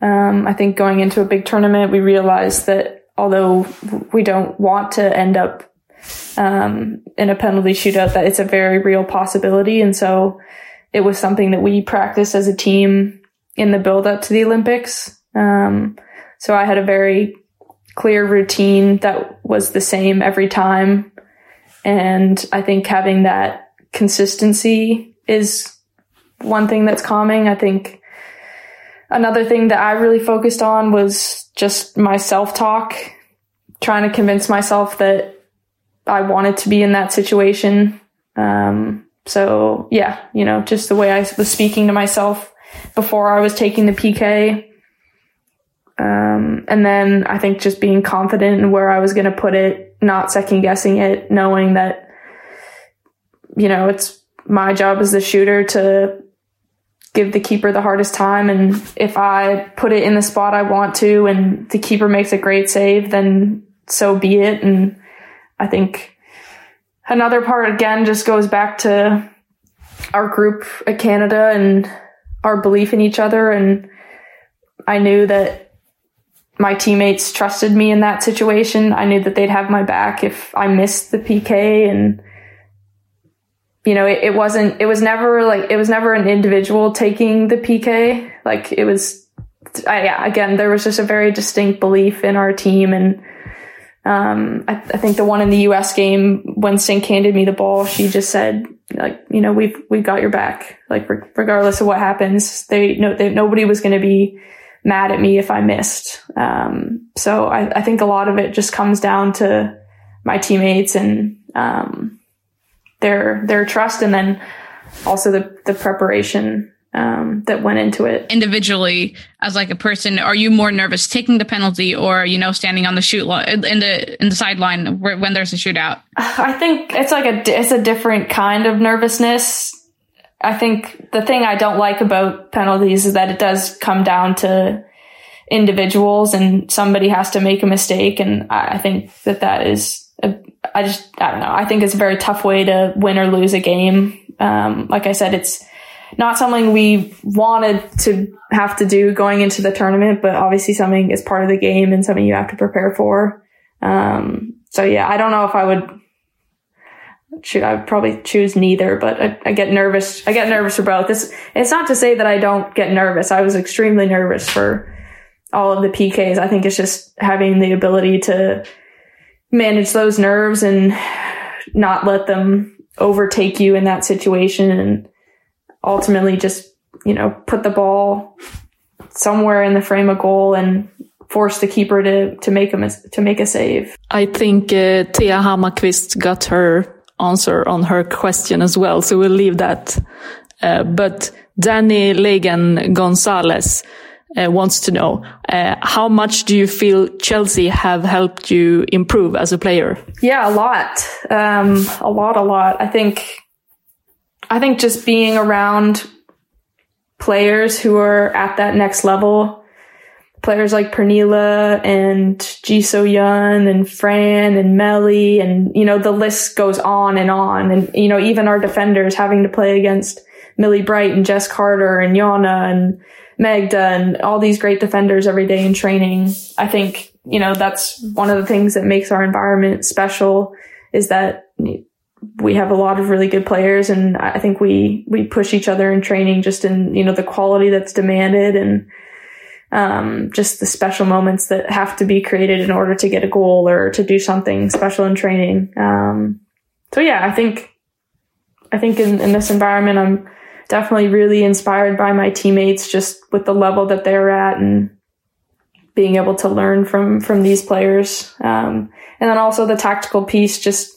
Um, I think going into a big tournament, we realized that although we don't want to end up um, in a penalty shootout, that it's a very real possibility. And so it was something that we practiced as a team in the build up to the Olympics. Um, so I had a very clear routine that was the same every time. And I think having that consistency is one thing that's calming. I think another thing that I really focused on was just my self talk, trying to convince myself that I wanted to be in that situation. Um, so yeah, you know, just the way I was speaking to myself before I was taking the PK. Um, and then I think just being confident in where I was going to put it, not second guessing it, knowing that, you know, it's my job as the shooter to give the keeper the hardest time. And if I put it in the spot I want to and the keeper makes a great save, then so be it. And I think another part again just goes back to our group at Canada and our belief in each other. And I knew that my teammates trusted me in that situation. I knew that they'd have my back if I missed the PK and you know, it, it wasn't, it was never like, it was never an individual taking the PK. Like it was, I, yeah, again, there was just a very distinct belief in our team. And, um, I, I think the one in the US game when Sinc handed me the ball, she just said, like, you know, we've, we've got your back. Like, re- regardless of what happens, they know they, nobody was going to be mad at me if I missed. Um, so I, I think a lot of it just comes down to my teammates and, um, their their trust and then also the the preparation um, that went into it. Individually as like a person are you more nervous taking the penalty or you know standing on the shoot line in the in the sideline when there's a shootout? I think it's like a it's a different kind of nervousness. I think the thing i don't like about penalties is that it does come down to individuals and somebody has to make a mistake. And i think that that is a, I just, I don't know. I think it's a very tough way to win or lose a game. Um, like I said, it's not something we wanted to have to do going into the tournament, but obviously something is part of the game and something you have to prepare for. Um, so yeah, I don't know if I would. I would probably choose neither, but I, I, get nervous. I get nervous for both. This it's not to say that I don't get nervous. I was extremely nervous for all of the PKs. I think it's just having the ability to manage those nerves and not let them overtake you in that situation and ultimately just, you know, put the ball somewhere in the frame of goal and force the keeper to, to make a, to make a save. I think uh, Thea got her answer on her question as well. So we'll leave that. Uh, but Danny Legan Gonzalez uh, wants to know uh, how much do you feel Chelsea have helped you improve as a player? Yeah, a lot, um, a lot, a lot. I think, I think just being around players who are at that next level, players like Pernille and Ji So Yun and Fran and Melly, and you know the list goes on and on. And you know even our defenders having to play against Millie Bright and Jess Carter and Jonna and Magda and all these great defenders every day in training. I think, you know, that's one of the things that makes our environment special is that we have a lot of really good players and I think we, we push each other in training just in, you know, the quality that's demanded and, um, just the special moments that have to be created in order to get a goal or to do something special in training. Um, so yeah, I think, I think in, in this environment, I'm, definitely really inspired by my teammates just with the level that they're at and being able to learn from from these players. Um, and then also the tactical piece just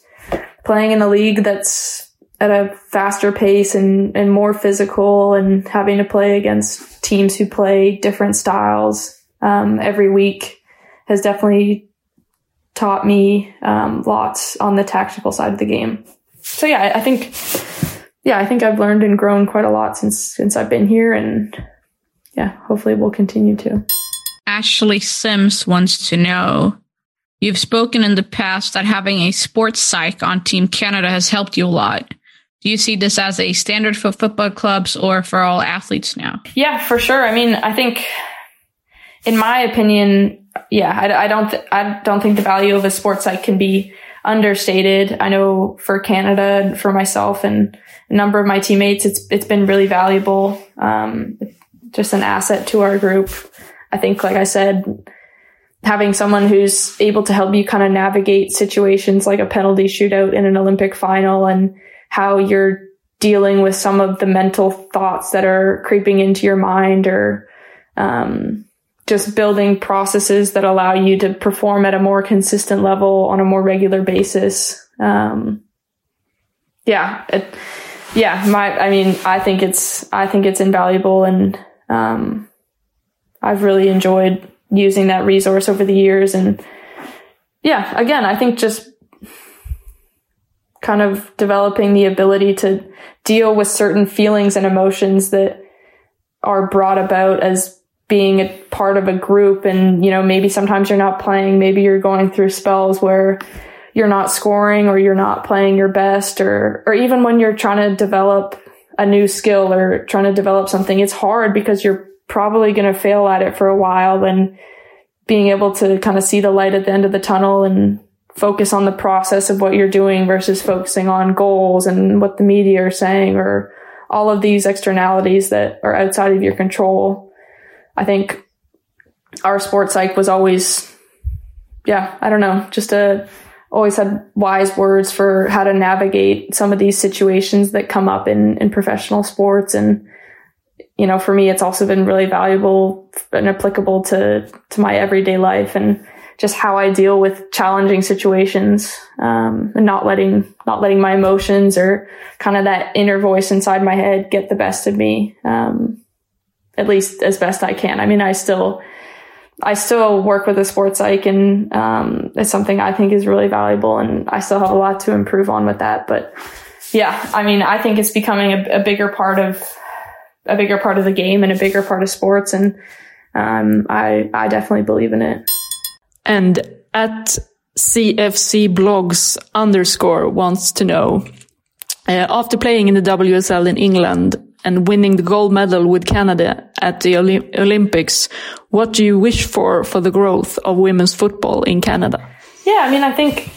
playing in a league that's at a faster pace and, and more physical and having to play against teams who play different styles um, every week has definitely taught me um, lots on the tactical side of the game. So yeah I think yeah, I think I've learned and grown quite a lot since since I've been here, and yeah, hopefully we'll continue to. Ashley Sims wants to know. You've spoken in the past that having a sports psych on Team Canada has helped you a lot. Do you see this as a standard for football clubs or for all athletes now? Yeah, for sure. I mean, I think, in my opinion, yeah, I, I don't, th- I don't think the value of a sports psych can be understated. I know for Canada and for myself and a number of my teammates, it's it's been really valuable. Um, just an asset to our group. I think, like I said, having someone who's able to help you kind of navigate situations like a penalty shootout in an Olympic final and how you're dealing with some of the mental thoughts that are creeping into your mind or um, just building processes that allow you to perform at a more consistent level on a more regular basis. Um, yeah, it, yeah, my, I mean, I think it's, I think it's invaluable and, um, I've really enjoyed using that resource over the years. And yeah, again, I think just kind of developing the ability to deal with certain feelings and emotions that are brought about as being a part of a group and you know maybe sometimes you're not playing maybe you're going through spells where you're not scoring or you're not playing your best or or even when you're trying to develop a new skill or trying to develop something it's hard because you're probably going to fail at it for a while and being able to kind of see the light at the end of the tunnel and focus on the process of what you're doing versus focusing on goals and what the media are saying or all of these externalities that are outside of your control I think our sports psych was always, yeah, I don't know, just a, always had wise words for how to navigate some of these situations that come up in, in professional sports. And, you know, for me, it's also been really valuable and applicable to, to my everyday life and just how I deal with challenging situations, um, and not letting, not letting my emotions or kind of that inner voice inside my head get the best of me. Um, at least as best I can. I mean, I still, I still work with a sports psych and, um, it's something I think is really valuable and I still have a lot to improve on with that. But yeah, I mean, I think it's becoming a, a bigger part of, a bigger part of the game and a bigger part of sports. And, um, I, I definitely believe in it. And at CFC blogs underscore wants to know, uh, after playing in the WSL in England, and winning the gold medal with Canada at the Olympics, what do you wish for for the growth of women's football in Canada? Yeah, I mean, I think,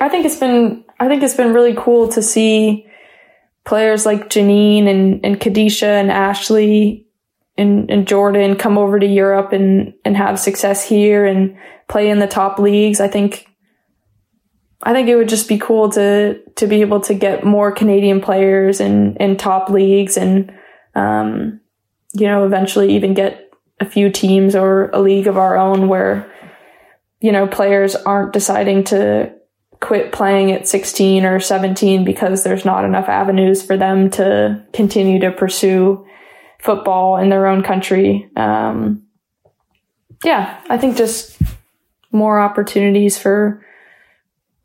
I think it's been, I think it's been really cool to see players like Janine and, and Kadeisha and Ashley and, and Jordyn come over to Europe and, and have success here and play in the top leagues. I think, I think it would just be cool to, to be able to get more Canadian players in, in top leagues and, um, you know, eventually even get a few teams or a league of our own where, you know, players aren't deciding to quit playing at 16 or 17 because there's not enough avenues for them to continue to pursue football in their own country. Um, yeah, I think just more opportunities for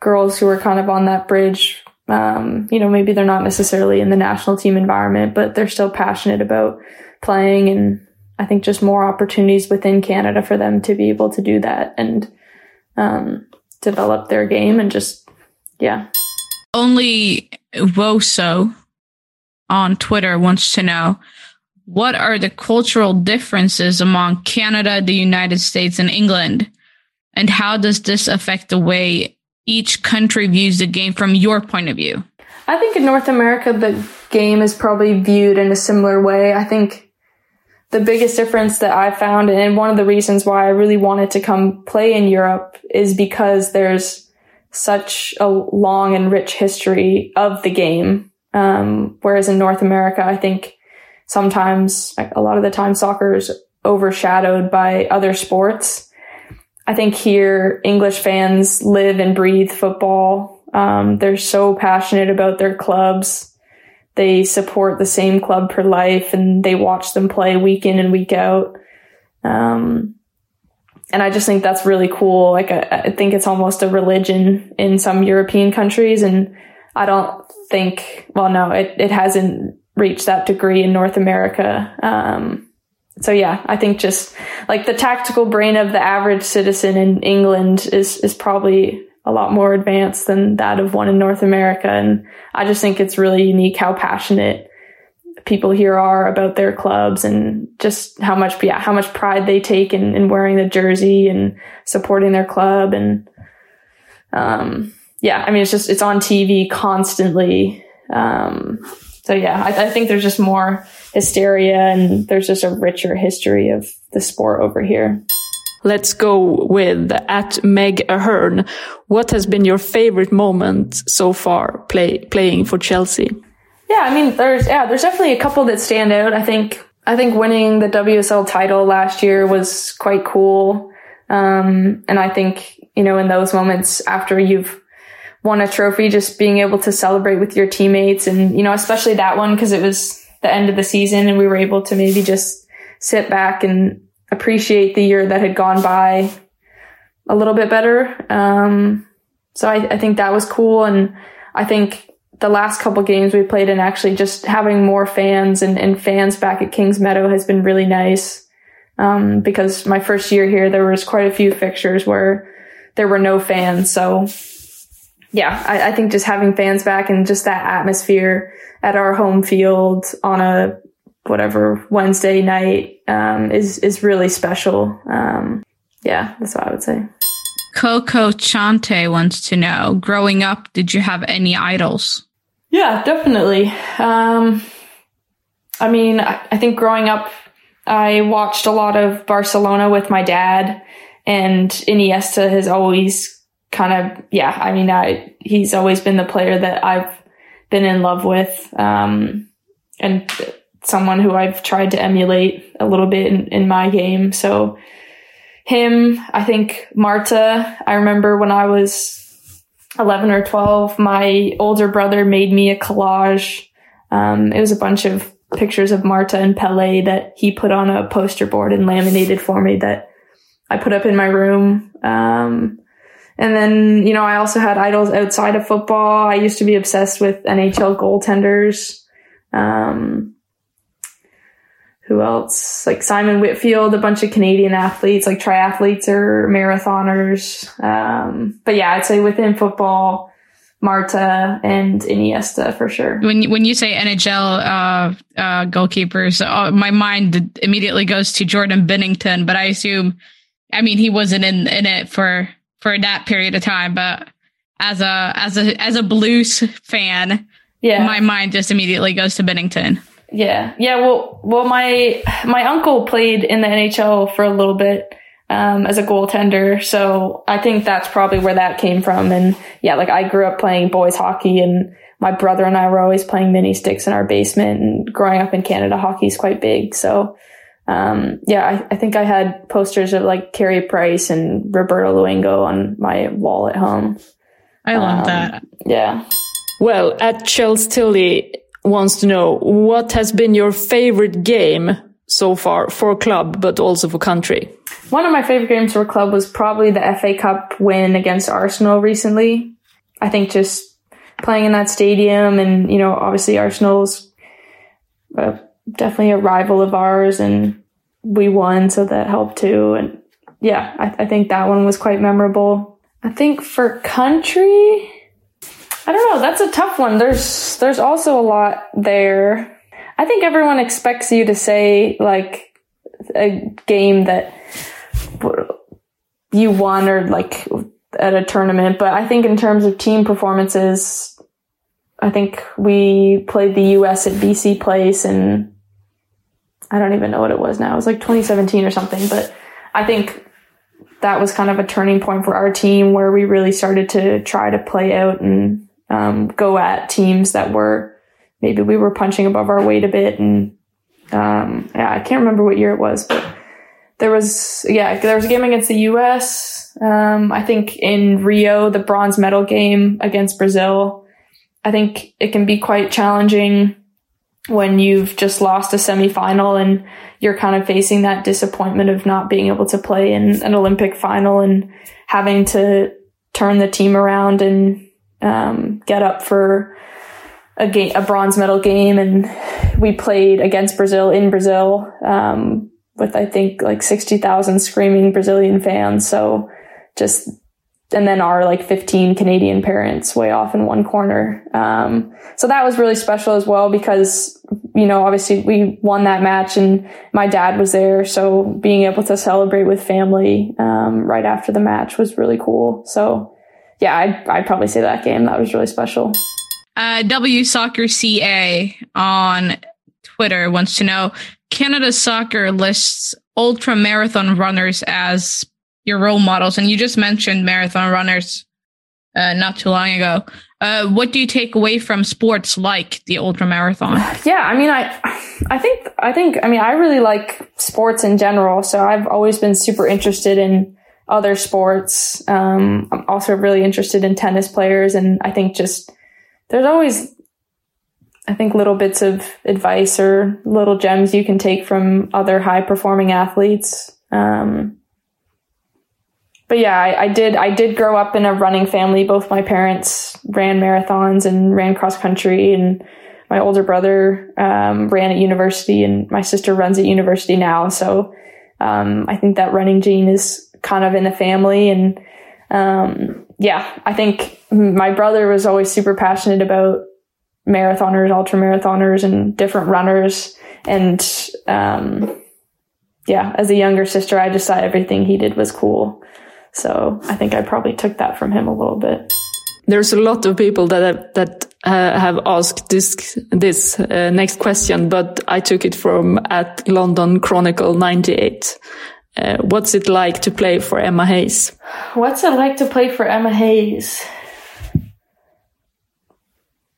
girls who are kind of on that bridge. Um, you know, maybe they're not necessarily in the national team environment, but they're still passionate about playing. And I think just more opportunities within Canada for them to be able to do that and, um, develop their game and just, yeah. Only Woso on Twitter wants to know what are the cultural differences among Canada, the United States, and England? And how does this affect the way each country views the game from your point of view? I think in North America, the game is probably viewed in a similar way. I think the biggest difference that I found, and one of the reasons why I really wanted to come play in Europe, is because there's such a long and rich history of the game. Um, whereas in North America, I think sometimes, a lot of the time, soccer is overshadowed by other sports. I think here, English fans live and breathe football. Um, they're so passionate about their clubs. They support the same club for life and they watch them play week in and week out. Um, and I just think that's really cool. Like, I, I think it's almost a religion in some European countries. And I don't think, well, no, it, it hasn't reached that degree in North America. Um, so yeah, I think just like the tactical brain of the average citizen in England is, is probably a lot more advanced than that of one in North America. And I just think it's really unique how passionate people here are about their clubs and just how much, yeah, how much pride they take in, in wearing the jersey and supporting their club. And, um, yeah, I mean, it's just, it's on TV constantly. Um, so yeah, I, I think there's just more hysteria and there's just a richer history of the sport over here. Let's go with at Meg Ahern. What has been your favorite moment so far play, playing for Chelsea? Yeah, I mean, there's, yeah, there's definitely a couple that stand out. I think, I think winning the WSL title last year was quite cool. Um, and I think, you know, in those moments after you've won a trophy, just being able to celebrate with your teammates and, you know, especially that one because it was the end of the season and we were able to maybe just sit back and appreciate the year that had gone by a little bit better. Um, so I, I think that was cool. And I think the last couple games we played and actually just having more fans and, and fans back at Kingsmeadow has been really nice. Um, because my first year here, there was quite a few fixtures where there were no fans. So yeah, I, I, think just having fans back and just that atmosphere at our home field on a whatever Wednesday night um, is is really special. Um, yeah, that's what I would say. Coco Chante wants to know: Growing up, did you have any idols? Yeah, definitely. Um, I mean, I, I think growing up, I watched a lot of Barcelona with my dad, and Iniesta has always kind of, yeah, I mean, I, he's always been the player that I've been in love with. Um, and someone who I've tried to emulate a little bit in, in my game. So him, I think Marta, I remember when I was 11 or 12, my older brother made me a collage. Um, it was a bunch of pictures of Marta and Pele that he put on a poster board and laminated for me that I put up in my room. Um, and then, you know, I also had idols outside of football. I used to be obsessed with NHL goaltenders. Um, who else? Like Simon Whitfield, a bunch of Canadian athletes, like triathletes or marathoners. Um, but yeah, I'd say within football, Marta and Iniesta for sure. When when you say NHL uh, uh, goalkeepers, uh, my mind immediately goes to Jordan Binnington, but I assume, I mean, he wasn't in in it for for that period of time, but as a as a as a blues fan, Yeah. my mind just immediately goes to Binnington. Yeah, yeah. Well, well, my my uncle played in the NHL for a little bit um, as a goaltender, so I think that's probably where that came from. And yeah, like I grew up playing boys hockey, and my brother and I were always playing mini sticks in our basement. And growing up in Canada, hockey is quite big, so um, yeah, I, I think I had posters of like Carey Price and Roberto Luongo on my wall at home. I love Um, that. Yeah. Well, at Chels Tilly wants to know what has been your favorite game so far for club, but also for country. One of my favorite games for club was probably the FA Cup win against Arsenal recently. I think just playing in that stadium and, you know, obviously Arsenal's uh, definitely a rival of ours and we won, so that helped too. And yeah, I, I think that one was quite memorable. I think for country, I don't know. That's a tough one. There's there's also a lot there. I think everyone expects you to say like a game that you won or like at a tournament, but I think in terms of team performances, I think we played the US at BC Place and I don't even know what it was now. It was like 2017 or something, but I think that was kind of a turning point for our team where we really started to try to play out and um, go at teams that were maybe we were punching above our weight a bit. And um, yeah, I can't remember what year it was, but there was yeah there was a game against the U.S. Um, I think in Rio the bronze medal game against Brazil. I think it can be quite challenging when you've just lost a semifinal and you're kind of facing that disappointment of not being able to play in an Olympic final and having to turn the team around and um, get up for a game, a bronze medal game. And we played against Brazil in Brazil um, with I think like sixty thousand screaming Brazilian fans. So just and then our like 15 Canadian parents way off in one corner. Um, so that was really special as well because, you know, obviously we won that match and my dad was there. So being able to celebrate with family, um, right after the match was really cool. So yeah, I'd, I'd probably say that game. That was really special. Uh, W Soccer CA on Twitter wants to know Canada Soccer lists ultra marathon runners as your role models, and you just mentioned marathon runners uh, not too long ago. Uh, what do you take away from sports like the ultra marathon? Yeah, I mean, I, I think, I think, I mean, I really like sports in general. So I've always been super interested in other sports. Um, I'm also really interested in tennis players, and I think just there's always, I think, little bits of advice or little gems you can take from other high performing athletes. Um, but yeah, I, I, did. I did grow up in a running family. Both my parents ran marathons and ran cross country, and my older brother um, ran at university, and my sister runs at university now. So um, I think that running gene is kind of in the family, and um, yeah, I think my brother was always super passionate about marathoners, ultra marathoners, and different runners, and um, yeah, as a younger sister, I just thought everything he did was cool. So I think I probably took that from him a little bit. There's a lot of people that have, that uh, have asked this this uh, next question, but I took it from at London Chronicle 98. Uh, what's it like to play for Emma Hayes? What's it like to play for Emma Hayes?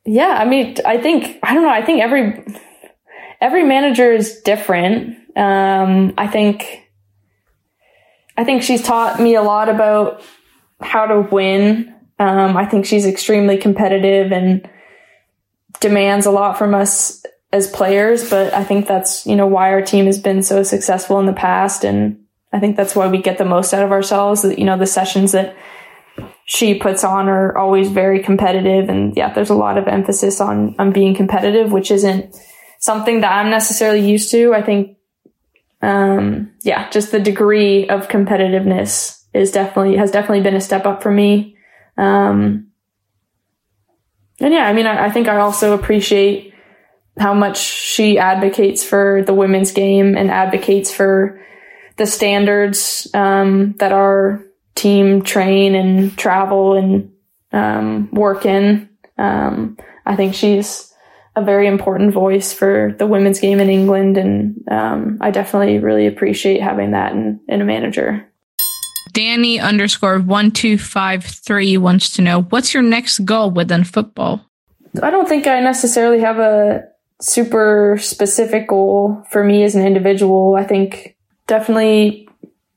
Yeah, I mean, I think I don't know. I think every every manager is different. Um, I think I think she's taught me a lot about how to win. Um, I think she's extremely competitive and demands a lot from us as players, but I think that's, you know, why our team has been so successful in the past. And I think that's why we get the most out of ourselves. You know, the sessions that she puts on are always very competitive. And yeah, there's a lot of emphasis on, on being competitive, which isn't something that I'm necessarily used to. I think um, yeah, just the degree of competitiveness is definitely, has definitely been a step up for me. Um, and yeah, I mean, I, I, think I also appreciate how much she advocates for the women's game and advocates for the standards, um, that our team train and travel and um, work in. Um, I think she's a very important voice for the women's game in England, and um, I definitely really appreciate having that in, in a manager. Danny underscore one two five three wants to know what's your next goal within football. I don't think I necessarily have a super specific goal for me as an individual. I think definitely,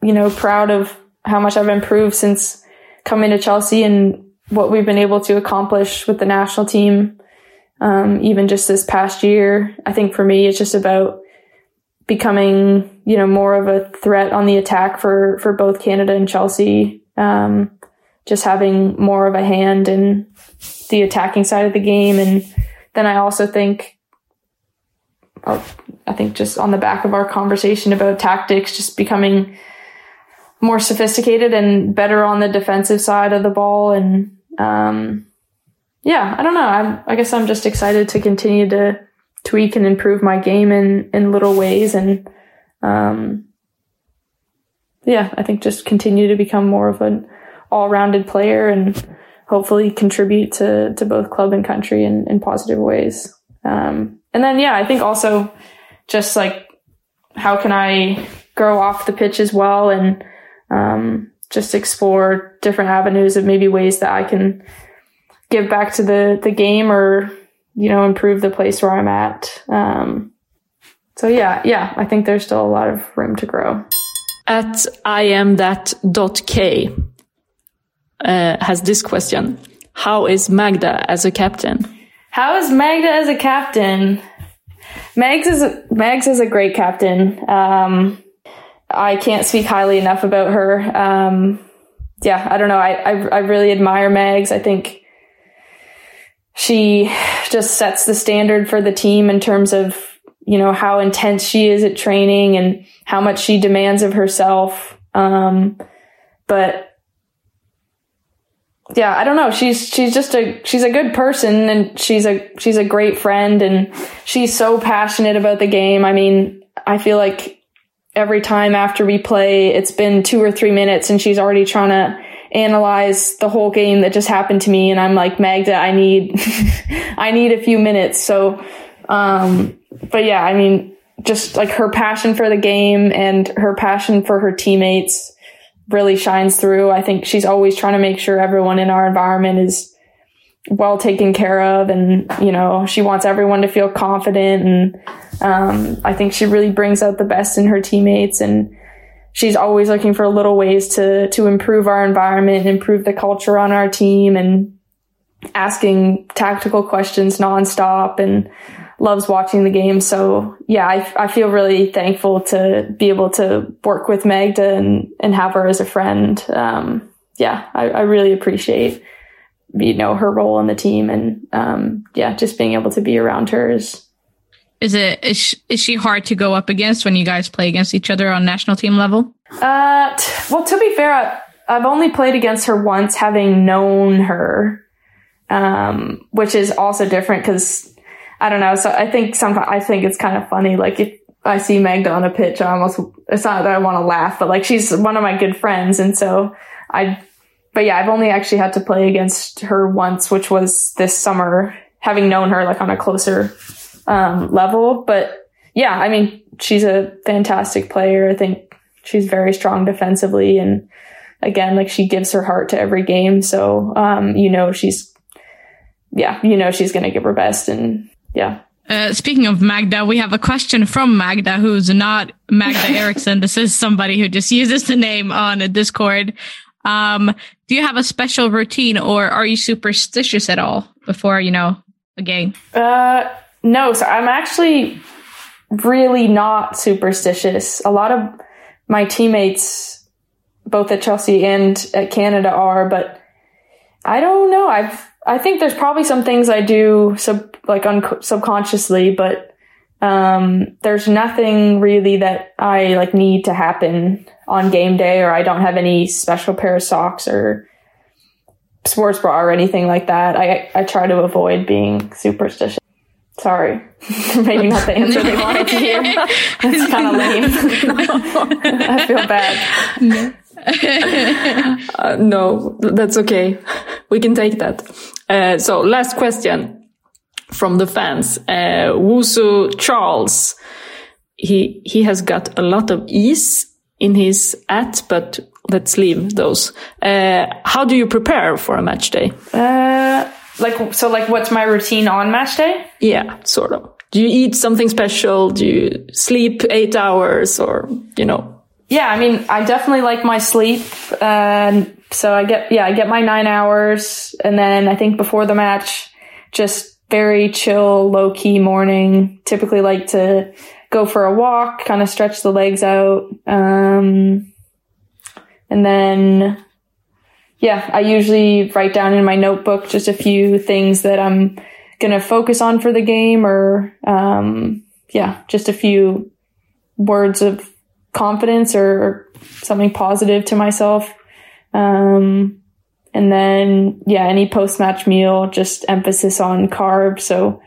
you know, proud of how much I've improved since coming to Chelsea and what we've been able to accomplish with the national team. Um, even just this past year, I think for me, it's just about becoming, you know, more of a threat on the attack for, for both Canada and Chelsea. Um, just having more of a hand in the attacking side of the game. And then I also think, oh, I think just on the back of our conversation about tactics, just becoming more sophisticated and better on the defensive side of the ball. And, um, yeah, I don't know. I'm, I guess I'm just excited to continue to tweak and improve my game in, in little ways. And, um, yeah, I think just continue to become more of an all rounded player and hopefully contribute to, to both club and country in, in positive ways. Um, and then, yeah, I think also just like, how can I grow off the pitch as well and, um, just explore different avenues of maybe ways that I can give back to the, the game or, you know, improve the place where I'm at. Um, so yeah, yeah, I think there's still a lot of room to grow. At I am that dot K uh, has this question. How is Magda as a captain? How is Magda as a captain? Megs is a, Megs is a great captain. Um, I can't speak highly enough about her. Um, yeah, I don't know. I, I, I really admire Megs. I think she just sets the standard for the team in terms of you know how intense she is at training and how much she demands of herself. Um, but yeah, I don't know. She's she's just a she's a good person and she's a she's a great friend and she's so passionate about the game. I mean, I feel like every time after we play, it's been two or three minutes and she's already trying to analyze the whole game that just happened to me. And I'm like, Magda, I need, I need a few minutes. So, um, but yeah, I mean, just like her passion for the game and her passion for her teammates really shines through. I think she's always trying to make sure everyone in our environment is well taken care of and you know she wants everyone to feel confident and um, i think she really brings out the best in her teammates and she's always looking for little ways to to improve our environment improve the culture on our team and asking tactical questions nonstop and loves watching the game. So yeah i, I feel really thankful to be able to work with magda and and have her as a friend. Um, yeah I, I really appreciate you know her role in the team and um, yeah just being able to be around her is is it is she, is she hard to go up against when you guys play against each other on national team level? Uh t- well to be fair I, i've only played against her once having known her um, which is also different because i don't know so i think sometimes i think it's kind of funny like if i see magda on a pitch i almost it's not that i want to laugh but like she's one of my good friends and so i but yeah, I've only actually had to play against her once, which was this summer, having known her like on a closer um, level. But yeah, I mean, she's a fantastic player. I think she's very strong defensively, and again, like she gives her heart to every game. So um, you know, she's yeah, you know, she's gonna give her best, and yeah. Uh, speaking of Magda, we have a question from Magda, who's not Magda Eriksson. This is somebody who just uses the name on a Discord. Um, do you have a special routine or are you superstitious at all before, you know, a game? Uh, no, so I'm actually really not superstitious. A lot of my teammates, both at Chelsea and at Canada are, but I don't know. I've, I think there's probably some things I do sub, like un- subconsciously, but um, there's nothing really that I like need to happen on game day, or I don't have any special pair of socks or sports bra or anything like that. I I try to avoid being superstitious. Sorry, maybe not the answer they wanted to hear. That's kind of lame. I feel bad. uh, no, that's okay. We can take that. Uh, so last question from the fans. Uh, Wusu Charles, he, he has got a lot of ease in his at, but let's leave those. Uh, how do you prepare for a match day? Like, so like what's my routine on match day? Yeah, sort of. Do you eat something special? Do you sleep eight hours or, you know? Yeah, I mean, I definitely like my sleep. And so I get, yeah, I get my nine hours. And then I think before the match, just very chill, low key morning. Typically like to go for a walk, kind of stretch the legs out. Um, and then, yeah, I usually write down in my notebook just a few things that I'm going to focus on for the game or, um, yeah, just a few words of confidence or, something positive to myself. Um, and then, yeah, any post match meal, just emphasis on carbs. So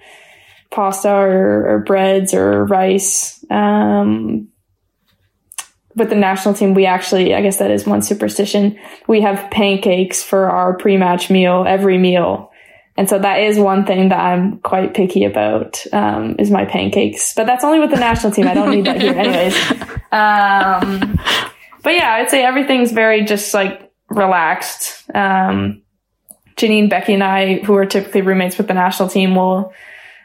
pasta or, or breads or rice. Um, with the national team, we actually, I guess that is one superstition. We have pancakes for our pre-match meal, every meal. And so that is one thing that I'm quite picky about, um, is my pancakes. But that's only with the national team. I don't need that here anyways. Um, but yeah, I'd say everything's very just like relaxed. Um, Janine, Beckie, and I, who are typically roommates with the national team, will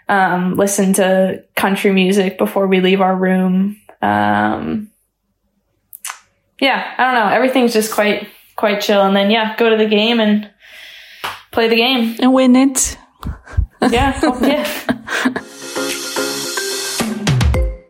um, listen to country music before we leave our room. Um, yeah, I don't know. Everything's just quite quite chill, and then yeah, go to the game and play the game and win it. yeah, oh, yeah,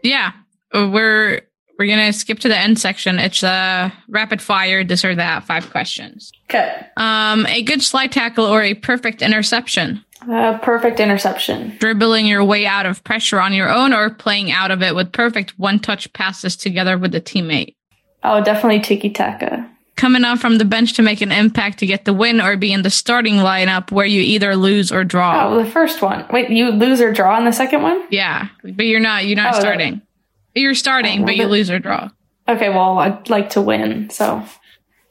yeah. We're we're gonna skip to the end section. It's a uh, rapid fire, this or that, five questions. Okay. Um, a good slide tackle or a perfect interception. Uh, perfect interception. Dribbling your way out of pressure on your own or playing out of it with perfect one touch passes together with a teammate. Oh, definitely tiki taka. Coming on from the bench to make an impact to get the win or be in the starting lineup where you either lose or draw. Oh, the first one. Wait, you lose or draw in the second one? Yeah, but you're not. You're not oh, starting. That- you're starting, but you lose or draw. Okay, well, I'd like to win, so.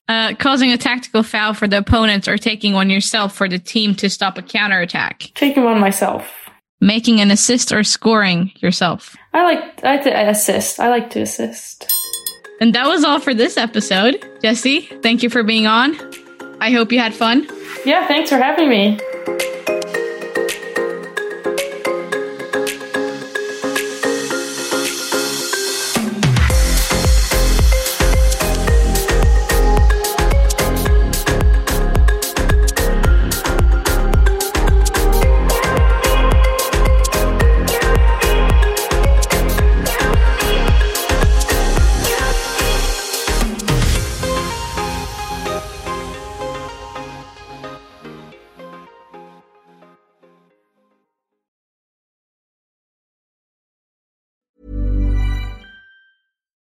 Uh, causing a tactical foul for the opponents or taking one yourself for the team to stop a counterattack. Taking one myself. Making an assist or scoring yourself. I like I like to assist. I like to assist. And that was all for this episode. Jessie, thank you for being on. I hope you had fun. Yeah, thanks for having me.